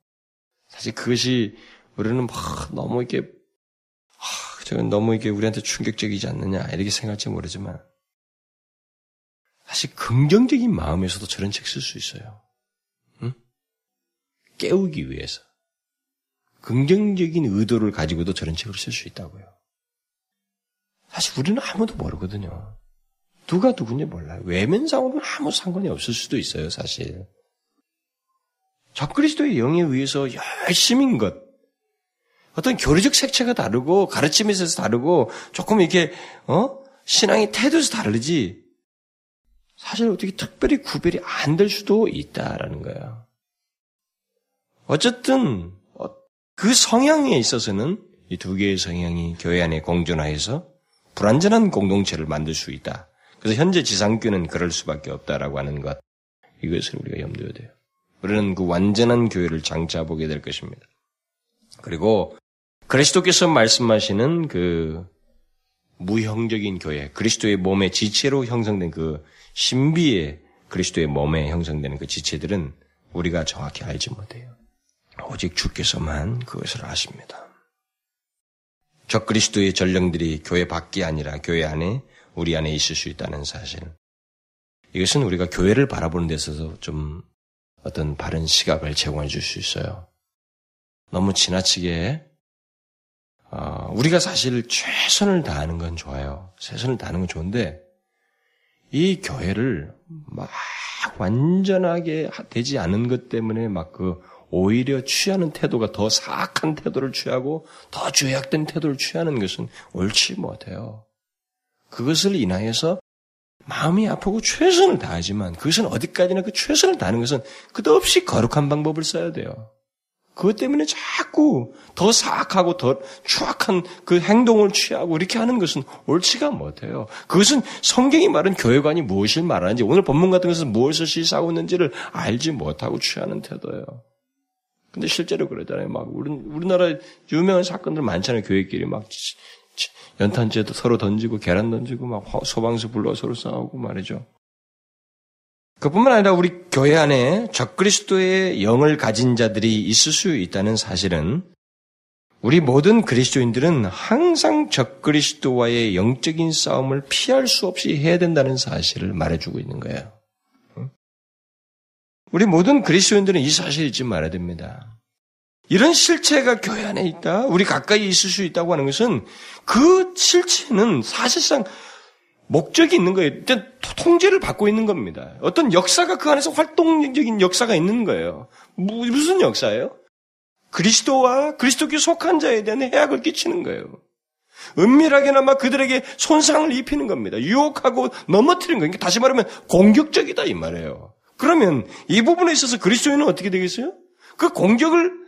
사실 그것이 우리는 막 너무 이렇게 아, 저건 너무 이게 우리한테 충격적이지 않느냐 이렇게 생각할지 모르지만 사실 긍정적인 마음에서도 저런 책 쓸 수 있어요. 응? 깨우기 위해서 긍정적인 의도를 가지고도 저런 책을 쓸 수 있다고요. 사실 우리는 아무도 모르거든요. 누가 누군지 몰라요. 외면상으로는 아무 상관이 없을 수도 있어요, 사실. 적그리스도의 영에 의해서 열심인 것, 어떤 교리적 색채가 다르고 가르침에 있어서 다르고 조금 이렇게 어 신앙의 태도에서 다르지 사실 어떻게 특별히 구별이 안 될 수도 있다라는 거야. 어쨌든 어, 그 성향에 있어서는 이 두 개의 성향이 교회 안에 공존하여서 불완전한 공동체를 만들 수 있다. 그래서 현재 지상교는 그럴 수밖에 없다라고 하는 것 이것을 우리가 염두에 돼요. 우리는 그 완전한 교회를 장차 보게 될 것입니다. 그리고 그리스도께서 말씀하시는 그 무형적인 교회, 그리스도의 몸의 지체로 형성된 그 신비의 그리스도의 몸에 형성되는 그 지체들은 우리가 정확히 알지 못해요. 오직 주께서만 그것을 아십니다. 적 그리스도의 전령들이 교회 밖이 아니라 교회 안에 우리 안에 있을 수 있다는 사실. 이것은 우리가 교회를 바라보는 데 있어서 좀 어떤 바른 시각을 제공해 줄 수 있어요. 너무 지나치게 어, 우리가 사실 최선을 다하는 건 좋아요. 최선을 다하는 건 좋은데 이 교회를 막 완전하게 되지 않은 것 때문에 막 그 오히려 취하는 태도가 더 사악한 태도를 취하고 더 죄악된 태도를 취하는 것은 옳지 못해요. 그것을 인하여서 마음이 아프고 최선을 다하지만 그것은 어디까지나 그 최선을 다하는 것은 끝없이 거룩한 방법을 써야 돼요. 그것 때문에 자꾸 더 사악하고 더 추악한 그 행동을 취하고 이렇게 하는 것은 옳지가 못해요. 그것은 성경이 말한 교회관이 무엇을 말하는지 오늘 본문 같은 것은 무엇을 시사하고 있는지를 알지 못하고 취하는 태도예요. 근데 실제로 그러잖아요. 막 우리, 우리나라 유명한 사건들 많잖아요. 교회끼리 막 연탄재도 서로 던지고 계란 던지고 막 소방서 불러 서로 싸우고 말이죠. 그뿐만 아니라 우리 교회 안에 적그리스도의 영을 가진 자들이 있을 수 있다는 사실은 우리 모든 그리스도인들은 항상 적그리스도와의 영적인 싸움을 피할 수 없이 해야 된다는 사실을 말해주고 있는 거예요. 우리 모든 그리스도인들은 이 사실을 잊지 말아야 됩니다. 이런 실체가 교회 안에 있다, 우리 가까이 있을 수 있다고 하는 것은 그 실체는 사실상 목적이 있는 거예요. 일단 통제를 받고 있는 겁니다. 어떤 역사가 그 안에서 활동적인 역사가 있는 거예요. 무슨 역사예요? 그리스도와 그리스도께 속한 자에 대한 해악을 끼치는 거예요. 은밀하게나마 그들에게 손상을 입히는 겁니다. 유혹하고 넘어뜨리는 거예요. 다시 말하면 공격적이다 이 말이에요. 그러면 이 부분에 있어서 그리스도인은 어떻게 되겠어요? 그 공격을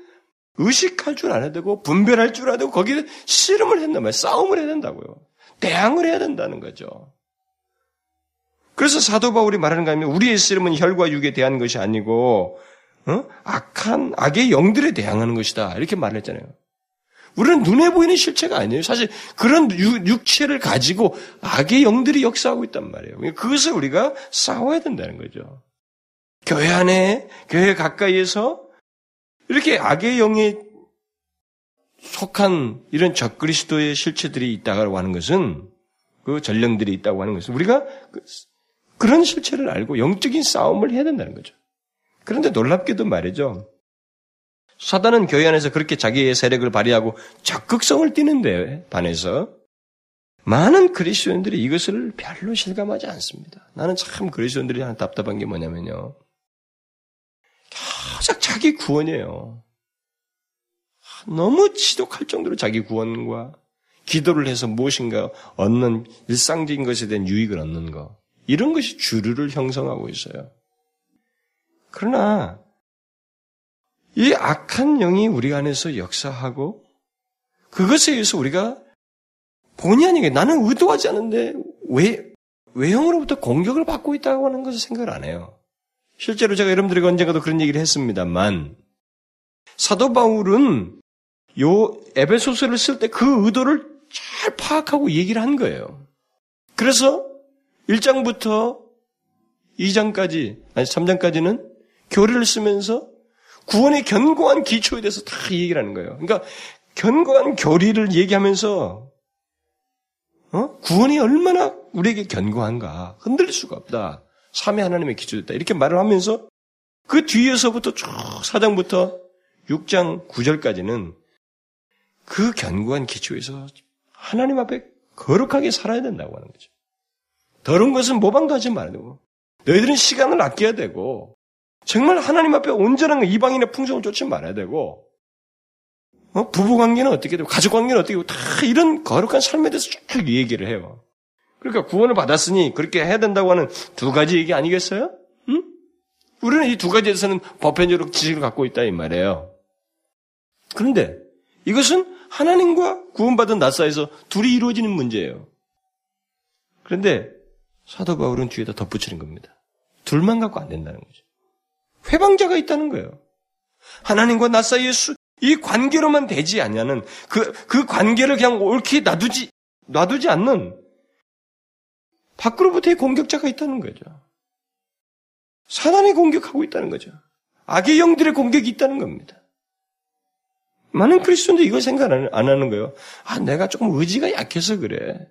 의식할 줄 알아야 되고 분별할 줄 알아야 되고 거기에 씨름을 한단 말이에요. 싸움을 해야 된다고요. 대항을 해야 된다는 거죠. 그래서 사도 바울이 말하는 거 아니면 우리의 씨름은 혈과 육에 대한 것이 아니고 어? 악한 악의 영들에 대항하는 것이다 이렇게 말했잖아요. 우리는 눈에 보이는 실체가 아니에요. 사실 그런 육 체를 가지고 악의 영들이 역사하고 있단 말이에요. 그것을 우리가 싸워야 된다는 거죠. 교회 안에, 교회 가까이에서 이렇게 악의 영에 속한 이런 적그리스도의 실체들이 있다고 하는 것은 그 전령들이 있다고 하는 것은 우리가 그, 그런 실체를 알고 영적인 싸움을 해야 된다는 거죠. 그런데 놀랍게도 말이죠. 사단은 교회 안에서 그렇게 자기의 세력을 발휘하고 적극성을 띠는데 반해서 많은 그리스도인들이 이것을 별로 실감하지 않습니다. 나는 참 그리스도인들이 하나 답답한 게 뭐냐면요. 가장 자기 구원이에요. 너무 지독할 정도로 자기 구원과 기도를 해서 무엇인가 얻는 일상적인 것에 대한 유익을 얻는 것. 이런 것이 주류를 형성하고 있어요. 그러나 이 악한 영이 우리 안에서 역사하고 그것에 의해서 우리가 본의 아니게 나는 의도하지 않는데 왜 외형으로부터 공격을 받고 있다고 하는 것을 생각을 안 해요. 실제로 제가 여러분들에게 언젠가도 그런 얘기를 했습니다만 사도 바울은 요 에베소서를 쓸 때 그 의도를 잘 파악하고 얘기를 한 거예요. 그래서 1장부터 2장까지 아니 3장까지는 교리를 쓰면서 구원의 견고한 기초에 대해서 다 얘기를 하는 거예요. 그러니까 견고한 교리를 얘기하면서 어? 구원이 얼마나 우리에게 견고한가 흔들릴 수가 없다. 삼위 하나님의 기초됐다. 이렇게 말을 하면서 그 뒤에서부터 쭉 4장부터 6장 9절까지는 그 견고한 기초에서 하나님 앞에 거룩하게 살아야 된다고 하는 거죠. 더러운 것은 모방도 하지 말아야 되고 너희들은 시간을 아껴야 되고 정말 하나님 앞에 온전한 이방인의 풍성을 쫓지 말아야 되고 어? 부부 관계는 어떻게 되고 가족 관계는 어떻게 되고 다 이런 거룩한 삶에 대해서 쭉 얘기를 해요. 그러니까 구원을 받았으니 그렇게 해야 된다고 하는 두 가지 얘기 아니겠어요? 응? 우리는 이 두 가지에서는 보편적으로 지식을 갖고 있다 이 말이에요. 그런데 이것은 하나님과 구원받은 나 사이에서 둘이 이루어지는 문제예요. 그런데 사도 바울은 뒤에다 덧붙이는 겁니다. 둘만 갖고 안 된다는 거죠. 회방자가 있다는 거예요. 하나님과 나 사이에 수, 이 관계로만 되지 않냐는 그, 그 관계를 그냥 옳게 놔두지, 놔두지 않는 밖으로부터의 공격자가 있다는 거죠. 사단이 공격하고 있다는 거죠. 악의 영들의 공격이 있다는 겁니다. 많은 크리스천도 이걸 생각 안 하는 거예요. 아, 내가 조금 의지가 약해서 그래.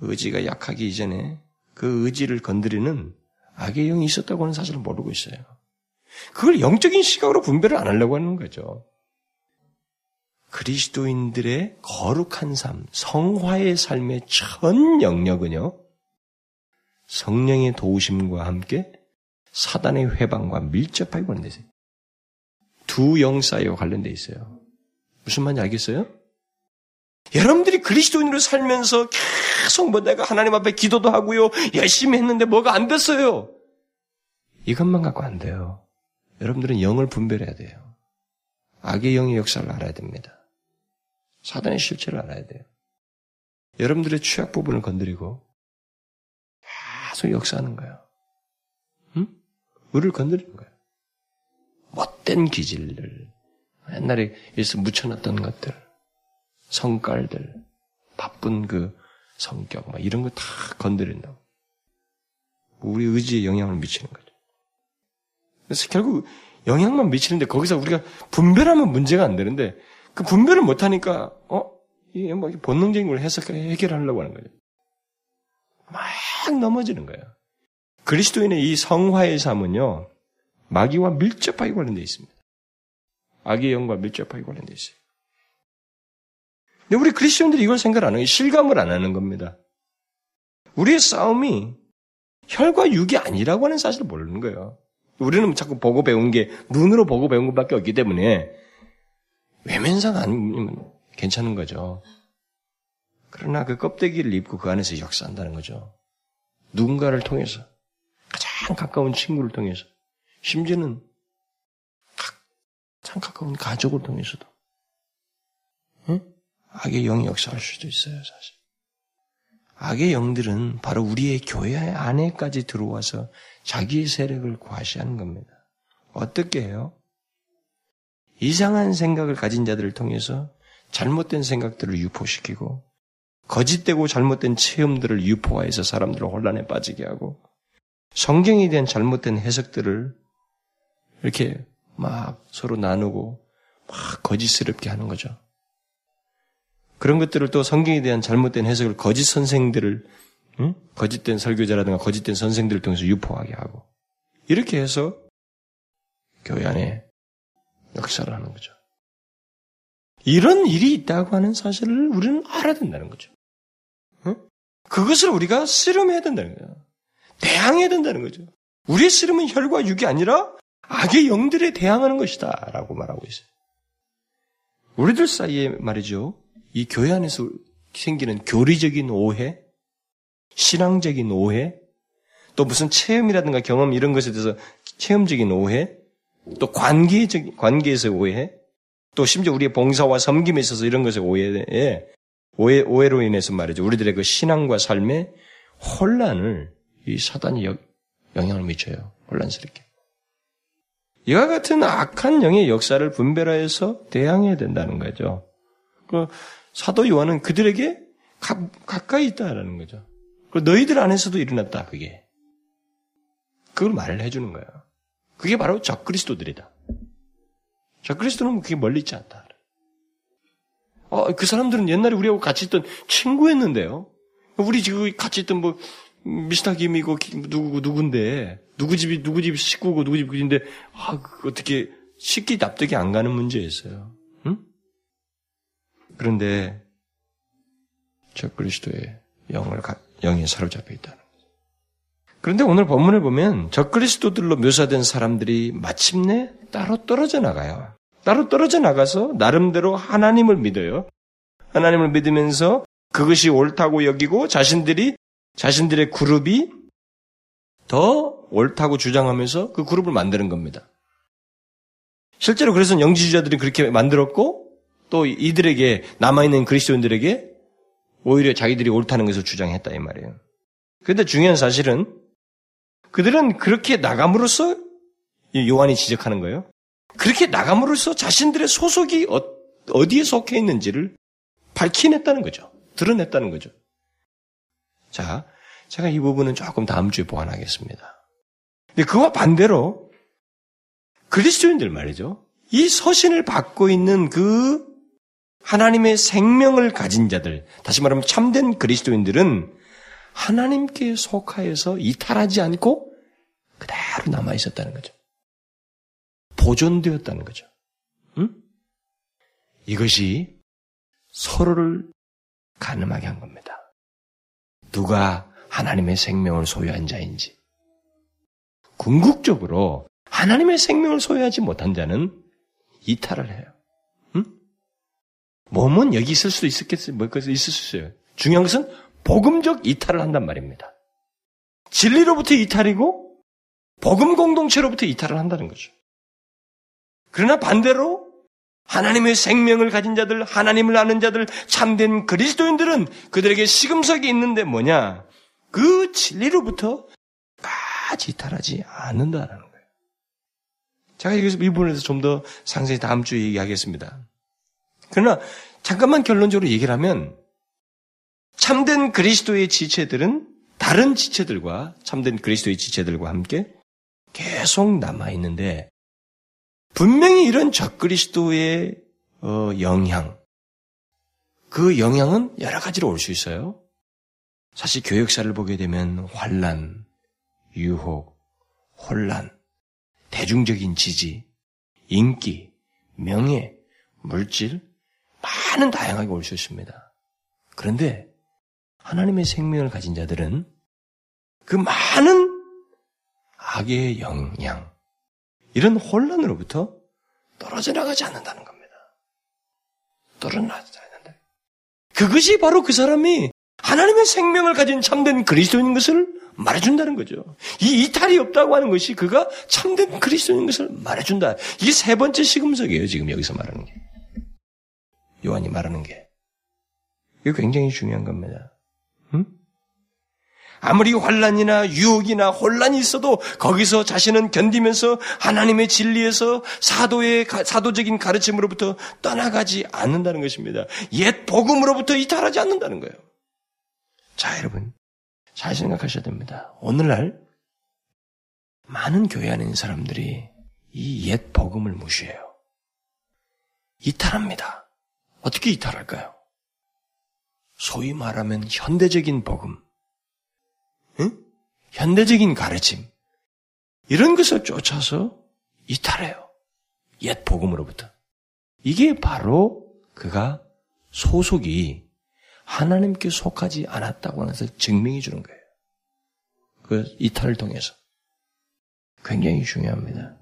의지가 약하기 이전에 그 의지를 건드리는 악의 영이 있었다고 하는 사실을 모르고 있어요. 그걸 영적인 시각으로 분별을 안 하려고 하는 거죠. 그리스도인들의 거룩한 삶, 성화의 삶의 전 영역은요, 성령의 도우심과 함께 사단의 회방과 밀접하게 관련돼 있어요. 두 영사이와 관련돼 있어요. 무슨 말인지 알겠어요? 여러분들이 그리스도인으로 살면서 계속 뭐 내가 하나님 앞에 기도도 하고요, 열심히 했는데 뭐가 안 됐어요. 이것만 갖고 안 돼요. 여러분들은 영을 분별해야 돼요. 악의 영의 역사를 알아야 됩니다. 사단의 실체를 알아야 돼요. 여러분들의 취약 부분을 건드리고 계속 역사하는 거예요. 응? 우리를 건드리는 거예요. 못된 기질들, 옛날에 일서 묻혀놨던 것들, 성깔들, 바쁜 그 성격, 막 이런 거 다 건드린다고. 우리 의지에 영향을 미치는 거죠. 그래서 결국 영향만 미치는데 거기서 우리가 분별하면 문제가 안 되는데 그 분별을 못하니까 어 이게 뭐 본능적인 걸 해석 해결하려고 하는 거예요. 막 넘어지는 거예요. 그리스도인의 이 성화의 삶은요 마귀와 밀접하게 관련되어 있습니다. 악의 영과 밀접하게 관련되어 있어요. 근데 우리 그리스도인들이 이걸 생각 안 하고 실감을 안 하는 겁니다. 우리의 싸움이 혈과 육이 아니라고 하는 사실을 모르는 거예요. 우리는 자꾸 보고 배운 게 눈으로 보고 배운 것밖에 없기 때문에 외면상 아니면 괜찮은 거죠. 그러나 그 껍데기를 입고 그 안에서 역사한다는 거죠. 누군가를 통해서 가장 가까운 친구를 통해서 심지어는 가장 가까운 가족을 통해서도 응? 악의 영이 역사할 수도 있어요, 사실. 악의 영들은 바로 우리의 교회 안에까지 들어와서 자기의 세력을 과시하는 겁니다. 어떻게 해요? 이상한 생각을 가진 자들을 통해서 잘못된 생각들을 유포시키고 거짓되고 잘못된 체험들을 유포화해서 사람들을 혼란에 빠지게 하고 성경에 대한 잘못된 해석들을 이렇게 막 서로 나누고 막 거짓스럽게 하는 거죠. 그런 것들을 또 성경에 대한 잘못된 해석을 거짓 선생들을 응? 거짓된 설교자라든가 거짓된 선생들을 통해서 유포하게 하고 이렇게 해서 교회 안에 역사를 하는 거죠. 이런 일이 있다고 하는 사실을 우리는 알아야 된다는 거죠. 응? 그것을 우리가 씨름해야 된다는 거예요. 대항해야 된다는 거죠. 우리의 씨름은 혈과 육이 아니라 악의 영들에 대항하는 것이다. 라고 말하고 있어요. 우리들 사이에 말이죠. 이 교회 안에서 생기는 교리적인 오해, 신앙적인 오해, 또 무슨 체험이라든가 경험 이런 것에 대해서 체험적인 오해, 또 관계적 관계에서 오해, 또 심지어 우리의 봉사와 섬김에 있어서 이런 것에 오해에 오해 오해로 인해서 말이죠. 우리들의 그 신앙과 삶의 혼란을 이 사단이 여, 영향을 미쳐요. 혼란스럽게. 이와 같은 악한 영의 역사를 분별하여서 대항해야 된다는 거죠. 그 사도 요한은 그들에게 가, 가까이 있다라는 거죠. 그 너희들 안에서도 일어났다, 그게. 그걸 말을 해주는 거야. 그게 바로 적그리스도들이다. 적그리스도는 그게 멀리 있지 않다. 어, 그 사람들은 옛날에 우리하고 같이 있던 친구였는데요. 우리 지금 같이 있던 뭐 미스터 김이고 누구 누군데 누구 집이 누구 집 식구고 누구 집인데 아 어떻게 쉽게 납득이 안 가는 문제였어요. 응? 그런데 저 그리스도의 영을 영에 사로잡혀 있다는. 그런데 오늘 본문을 보면 저 그리스도들로 묘사된 사람들이 마침내 따로 떨어져 나가요. 따로 떨어져 나가서 나름대로 하나님을 믿어요. 하나님을 믿으면서 그것이 옳다고 여기고 자신들이 자신들의 그룹이 더 옳다고 주장하면서 그 그룹을 만드는 겁니다. 실제로 그래서 영지주자들이 그렇게 만들었고 또 이들에게 남아있는 그리스도인들에게 오히려 자기들이 옳다는 것을 주장했다 이 말이에요. 그런데 중요한 사실은 그들은 그렇게 나감으로써 요한이 지적하는 거예요. 그렇게 나감으로써 자신들의 소속이 어, 디에 속해 있는지를 밝히냈다는 거죠. 드러냈다는 거죠. 자, 제가 이 부분은 조금 다음 주에 보완하겠습니다. 근데 그와 반대로 그리스도인들 말이죠. 이 서신을 받고 있는 그 하나님의 생명을 가진 자들, 다시 말하면 참된 그리스도인들은 하나님께 속하여서 이탈하지 않고 그대로 남아 있었다는 거죠. 보존되었다는 거죠. 응? 이것이 서로를 가늠하게 한 겁니다. 누가 하나님의 생명을 소유한 자인지. 궁극적으로 하나님의 생명을 소유하지 못한 자는 이탈을 해요. 응? 몸은 여기 있을 수도 있었겠어요. 뭐, 있을 수 있어요. 중요한 것은 복음적 이탈을 한단 말입니다. 진리로부터 이탈이고, 복음 공동체로부터 이탈을 한다는 거죠. 그러나 반대로 하나님의 생명을 가진 자들, 하나님을 아는 자들, 참된 그리스도인들은 그들에게 시금석이 있는데 뭐냐? 그 진리로부터 까지 이탈하지 않는다라는 거예요. 제가 여기서 이 부분에서 좀 더 상세히 다음 주에 얘기하겠습니다. 그러나 잠깐만 결론적으로 얘기를 하면 참된 그리스도의 지체들은 다른 지체들과 참된 그리스도의 지체들과 함께 계속 남아 있는데 분명히 이런 적그리스도의 어, 영향, 그 영향은 여러 가지로 올 수 있어요. 사실 교역사를 보게 되면 환란, 유혹, 혼란, 대중적인 지지, 인기, 명예, 물질, 많은 다양하게 올 수 있습니다. 그런데 하나님의 생명을 가진 자들은 그 많은 악의 영향, 이런 혼란으로부터 떨어져 나가지 않는다는 겁니다. 떨어져 나가지 않는다. 그것이 바로 그 사람이 하나님의 생명을 가진 참된 그리스도인 것을 말해준다는 거죠. 이 이탈이 없다고 하는 것이 그가 참된 그리스도인 것을 말해준다. 이게 세 번째 시금석이에요. 지금 여기서 말하는 게. 요한이 말하는 게. 이거 굉장히 중요한 겁니다. 응? 아무리 환란이나 유혹이나 혼란이 있어도 거기서 자신은 견디면서 하나님의 진리에서 사도의 사도적인 가르침으로부터 떠나가지 않는다는 것입니다. 옛 복음으로부터 이탈하지 않는다는 거예요. 자, 여러분. 잘 생각하셔야 됩니다. 오늘날 많은 교회 안에 있는 사람들이 이 옛 복음을 무시해요. 이탈합니다. 어떻게 이탈할까요? 소위 말하면 현대적인 복음, 응? 현대적인 가르침, 이런 것을 쫓아서 이탈해요. 옛 복음으로부터. 이게 바로 그가 소속이 하나님께 속하지 않았다고 하는 것을 증명해 주는 거예요. 그 이탈을 통해서. 굉장히 중요합니다.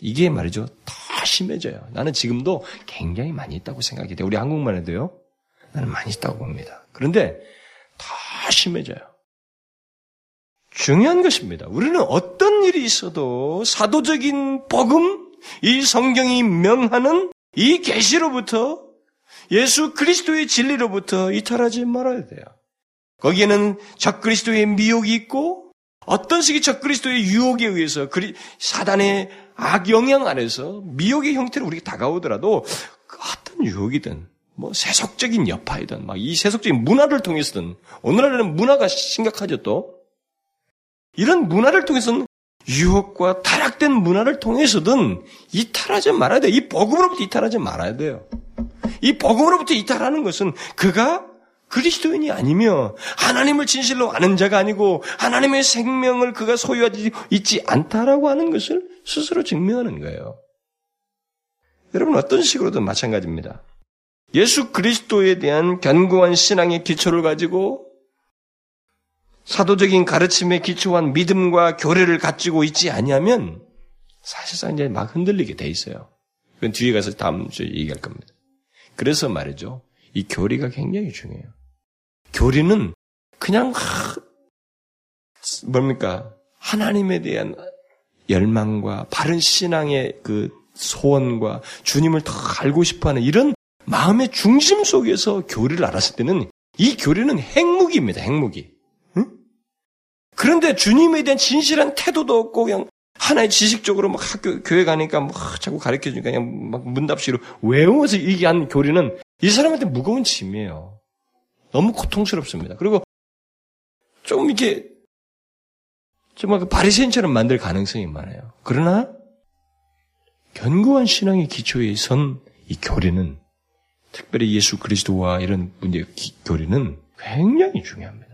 이게 말이죠. 더 심해져요. 나는 지금도 굉장히 많이 있다고 생각이 돼. 우리 한국만 해도요. 나는 많이 있다고 봅니다. 그런데 더 심해져요. 중요한 것입니다. 우리는 어떤 일이 있어도 사도적인 복음, 이 성경이 명하는 이 계시로부터 예수 그리스도의 진리로부터 이탈하지 말아야 돼요. 거기에는 적그리스도의 미혹이 있고 어떤 식의 적그리스도의 유혹에 의해서 사단의 악 영향 안에서 미혹의 형태로 우리가 다가오더라도 그 어떤 유혹이든 뭐 세속적인 여파이든 막 이 세속적인 문화를 통해서든 오늘날에는 문화가 심각하죠 또 이런 문화를 통해서는 유혹과 타락된 문화를 통해서든 이탈하지 말아야 돼요. 이 복음으로부터 이탈하지 말아야 돼요. 이 복음으로부터 이탈하는 것은 그가 그리스도인이 아니며 하나님을 진실로 아는 자가 아니고 하나님의 생명을 그가 소유하지 있지 않다라고 하는 것을 스스로 증명하는 거예요. 여러분 어떤 식으로든 마찬가지입니다. 예수 그리스도에 대한 견고한 신앙의 기초를 가지고 사도적인 가르침에 기초한 믿음과 교례를 가지고 있지 아니하면 사실상 이제 막 흔들리게 돼 있어요. 그건 뒤에 가서 다음 주에 얘기할 겁니다. 그래서 말이죠. 이 교리가 굉장히 중요해요. 교리는 그냥 하, 뭡니까 하나님에 대한 열망과 바른 신앙의 그 소원과 주님을 더 알고 싶어하는 이런 마음의 중심 속에서 교리를 알았을 때는 이 교리는 핵무기입니다. 핵무기. 응? 그런데 주님에 대한 진실한 태도도 없고 그냥 하나의 지식적으로 막 학교 교회 가니까 뭐 자꾸 가르쳐 주니까 그냥 막 문답시로 외워서 얘기한 교리는 이 사람한테 무거운 짐이에요. 너무 고통스럽습니다. 그리고 좀 이렇게 정말 그 바리새인처럼 만들 가능성이 많아요. 그러나 견고한 신앙의 기초에 선 이 교리는 특별히 예수 그리스도와 이런 문제 교리는 굉장히 중요합니다.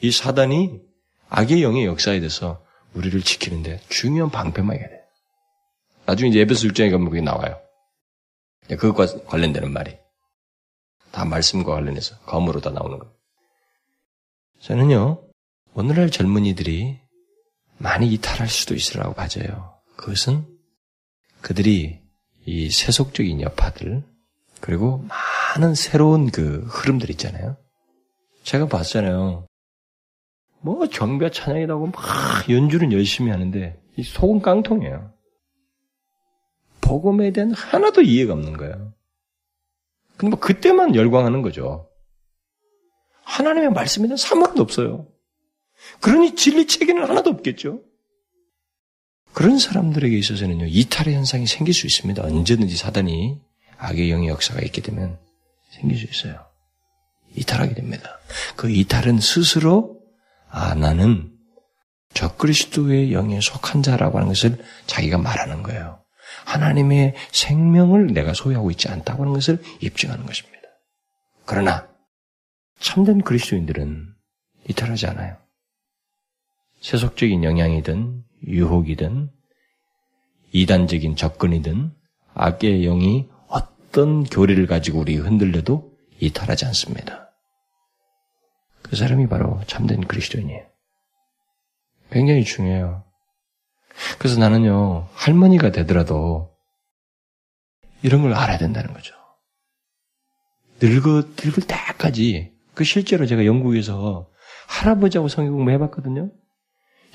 이 사단이 악의 영의 역사에 대해서 우리를 지키는데 중요한 방패만 해야 돼. 나중에 이제 에베소 6장에 가면 그게 나와요. 그것과 관련되는 말이. 다 말씀과 관련해서 검으로 다 나오는 거. 저는요, 오늘날 젊은이들이 많이 이탈할 수도 있으라고 봐져요. 그것은 그들이 이 세속적인 여파들, 그리고 많은 새로운 그 흐름들 있잖아요. 제가 봤잖아요. 뭐 경배 찬양이라고 막 연주는 열심히 하는데 이 속은 깡통이에요. 복음에 대한 하나도 이해가 없는 거예요. 근데 뭐 그때만 열광하는 거죠. 하나님의 말씀에 대한 사모함도 없어요. 그러니 진리 체계는 하나도 없겠죠. 그런 사람들에게 있어서는요, 이탈의 현상이 생길 수 있습니다. 언제든지 사단이 악의 영의 역사가 있게 되면 생길 수 있어요. 이탈하게 됩니다. 그 이탈은 스스로 아, 나는 적그리스도의 영에 속한 자라고 하는 것을 자기가 말하는 거예요. 하나님의 생명을 내가 소유하고 있지 않다고 하는 것을 입증하는 것입니다. 그러나 참된 그리스도인들은 이탈하지 않아요. 세속적인 영향이든 유혹이든 이단적인 접근이든 악의 영이 어떤 교리를 가지고 우리 흔들려도 이탈하지 않습니다. 그 사람이 바로 참된 그리스도인이에요. 굉장히 중요해요. 그래서 나는요, 할머니가 되더라도 이런 걸 알아야 된다는 거죠. 늙어, 늙을 때까지, 그 실제로 제가 영국에서 할아버지하고 성경 공부 해봤거든요.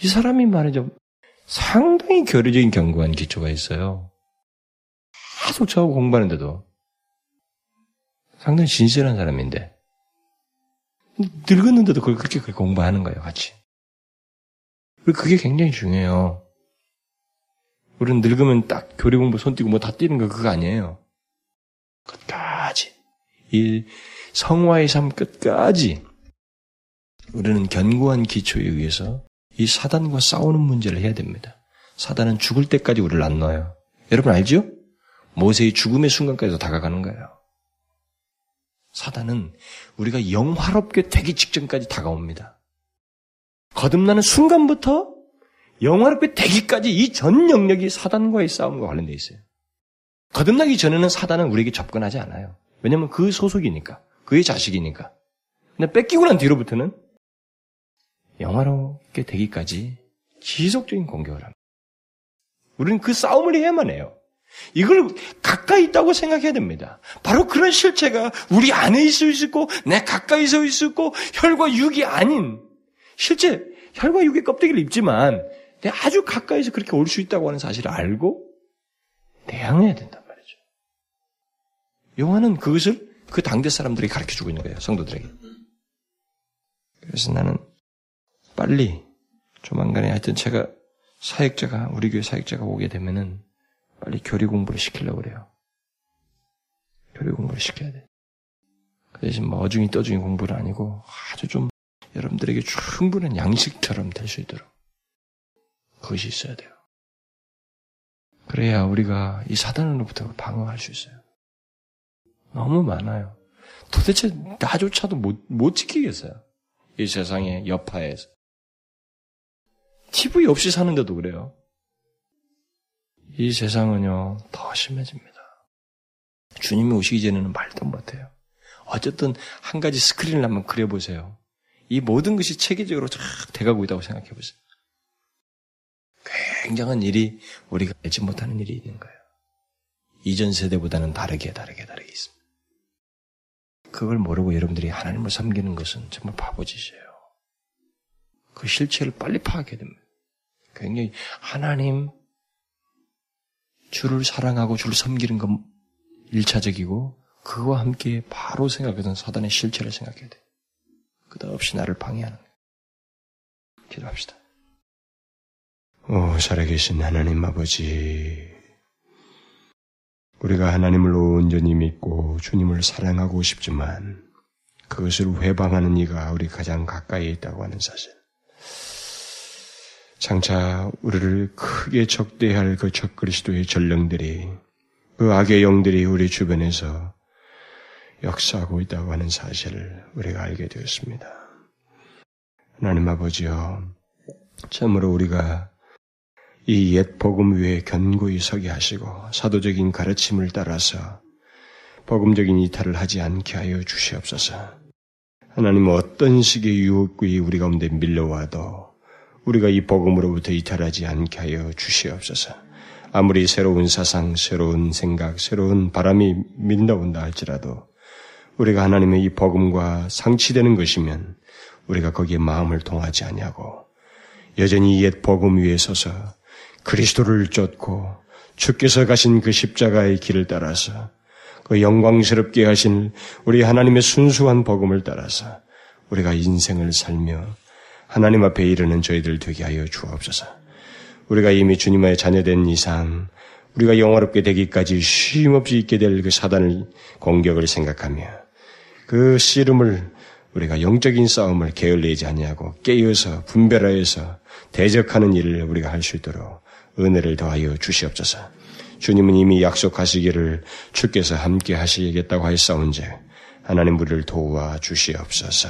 이 사람이 말이죠. 상당히 교류적인 견고한 기초가 있어요. 계속 저하고 공부하는데도 상당히 진실한 사람인데 늙었는데도 그걸 그렇게 공부하는 거예요, 같이. 그게 굉장히 중요해요. 우리는 늙으면 딱 교리 공부 손 띄고 뭐다 뛰는 거 그거 아니에요. 끝까지. 이 성화의 삶 끝까지 우리는 견고한 기초에 의해서 이 사단과 싸우는 문제를 해야 됩니다. 사단은 죽을 때까지 우리를 안 놔요. 여러분 알죠? 모세의 죽음의 순간까지도 다가가는 거예요. 사단은 우리가 영화롭게 되기 직전까지 다가옵니다. 거듭나는 순간부터 영화롭게 되기까지 이 전 영역이 사단과의 싸움과 관련되어 있어요. 거듭나기 전에는 사단은 우리에게 접근하지 않아요. 왜냐하면 그 소속이니까, 그의 자식이니까. 근데 뺏기고 난 뒤로부터는 영화롭게 되기까지 지속적인 공격을 합니다. 우리는 그 싸움을 해야만 해요. 이걸 가까이 있다고 생각해야 됩니다. 바로 그런 실체가 우리 안에 있을 수 있고, 내 가까이 서 있고, 혈과 육이 아닌, 실제 혈과 육의 껍데기를 입지만, 아주 가까이서 그렇게 올 수 있다고 하는 사실을 알고, 대항해야 된단 말이죠. 요한은 그것을 그 당대 사람들이 가르쳐 주고 있는 거예요, 성도들에게. 그래서 나는 빨리, 조만간에 하여튼 제가 사역자가, 우리 교회 사역자가 오게 되면은 빨리 교리 공부를 시키려고 그래요. 교리 공부를 시켜야 돼. 그 대신 뭐 어중이 떠중이 공부는 아니고 아주 좀 여러분들에게 충분한 양식처럼 될 수 있도록 그것이 있어야 돼요. 그래야 우리가 이 사단으로부터 방어할 수 있어요. 너무 많아요. 도대체 나조차도 못, 못 지키겠어요. 이 세상의 여파에서. TV 없이 사는데도 그래요. 이 세상은요, 더 심해집니다. 주님이 오시기 전에는 말도 못해요. 어쨌든 한 가지 스크린을 한번 그려보세요. 이 모든 것이 체계적으로 쫙 돼가고 있다고 생각해 보세요. 굉장한 일이 우리가 알지 못하는 일이 있는 거예요. 이전 세대보다는 다르게 다르게 다르게 있습니다. 그걸 모르고 여러분들이 하나님을 섬기는 것은 정말 바보짓이에요. 그 실체를 빨리 파악해야 됩니다. 굉장히 하나님 주를 사랑하고 주를 섬기는 건 일차적이고 그와 함께 바로 생각하던 사단의 실체를 생각해야 돼. 끝없이 나를 방해하는 거예요. 기도합시다. 오, 살아계신 하나님 아버지. 우리가 하나님을 온전히 믿고 주님을 사랑하고 싶지만 그것을 회방하는 이가 우리 가장 가까이 있다고 하는 사실. 장차 우리를 크게 적대할 그 적그리스도의 전령들이 그 악의 영들이 우리 주변에서 역사하고 있다고 하는 사실을 우리가 알게 되었습니다. 하나님 아버지여, 참으로 우리가 이 옛 복음 위에 견고히 서게 하시고 사도적인 가르침을 따라서 복음적인 이탈을 하지 않게 하여 주시옵소서. 하나님 어떤 식의 유혹이 우리 가운데 밀려와도 우리가 이 복음으로부터 이탈하지 않게 하여 주시옵소서. 아무리 새로운 사상, 새로운 생각, 새로운 바람이 밀려온다 할지라도 우리가 하나님의 이 복음과 상치되는 것이면 우리가 거기에 마음을 통하지 아니하고 여전히 옛 복음 위에 서서 그리스도를 쫓고 주께서 가신 그 십자가의 길을 따라서 그 영광스럽게 하신 우리 하나님의 순수한 복음을 따라서 우리가 인생을 살며 하나님 앞에 이르는 저희들 되게 하여 주옵소서. 우리가 이미 주님의 자녀된 이상 우리가 영화롭게 되기까지 쉼없이 있게 될 그 사단을 공격을 생각하며 그 씨름을 우리가 영적인 싸움을 게을리지 아니하고 깨어서 분별하여서 대적하는 일을 우리가 할 수 있도록 은혜를 더하여 주시옵소서. 주님은 이미 약속하시기를 주께서 함께 하시겠다고 하였사온즉 하나님 우리를 도와 주시옵소서.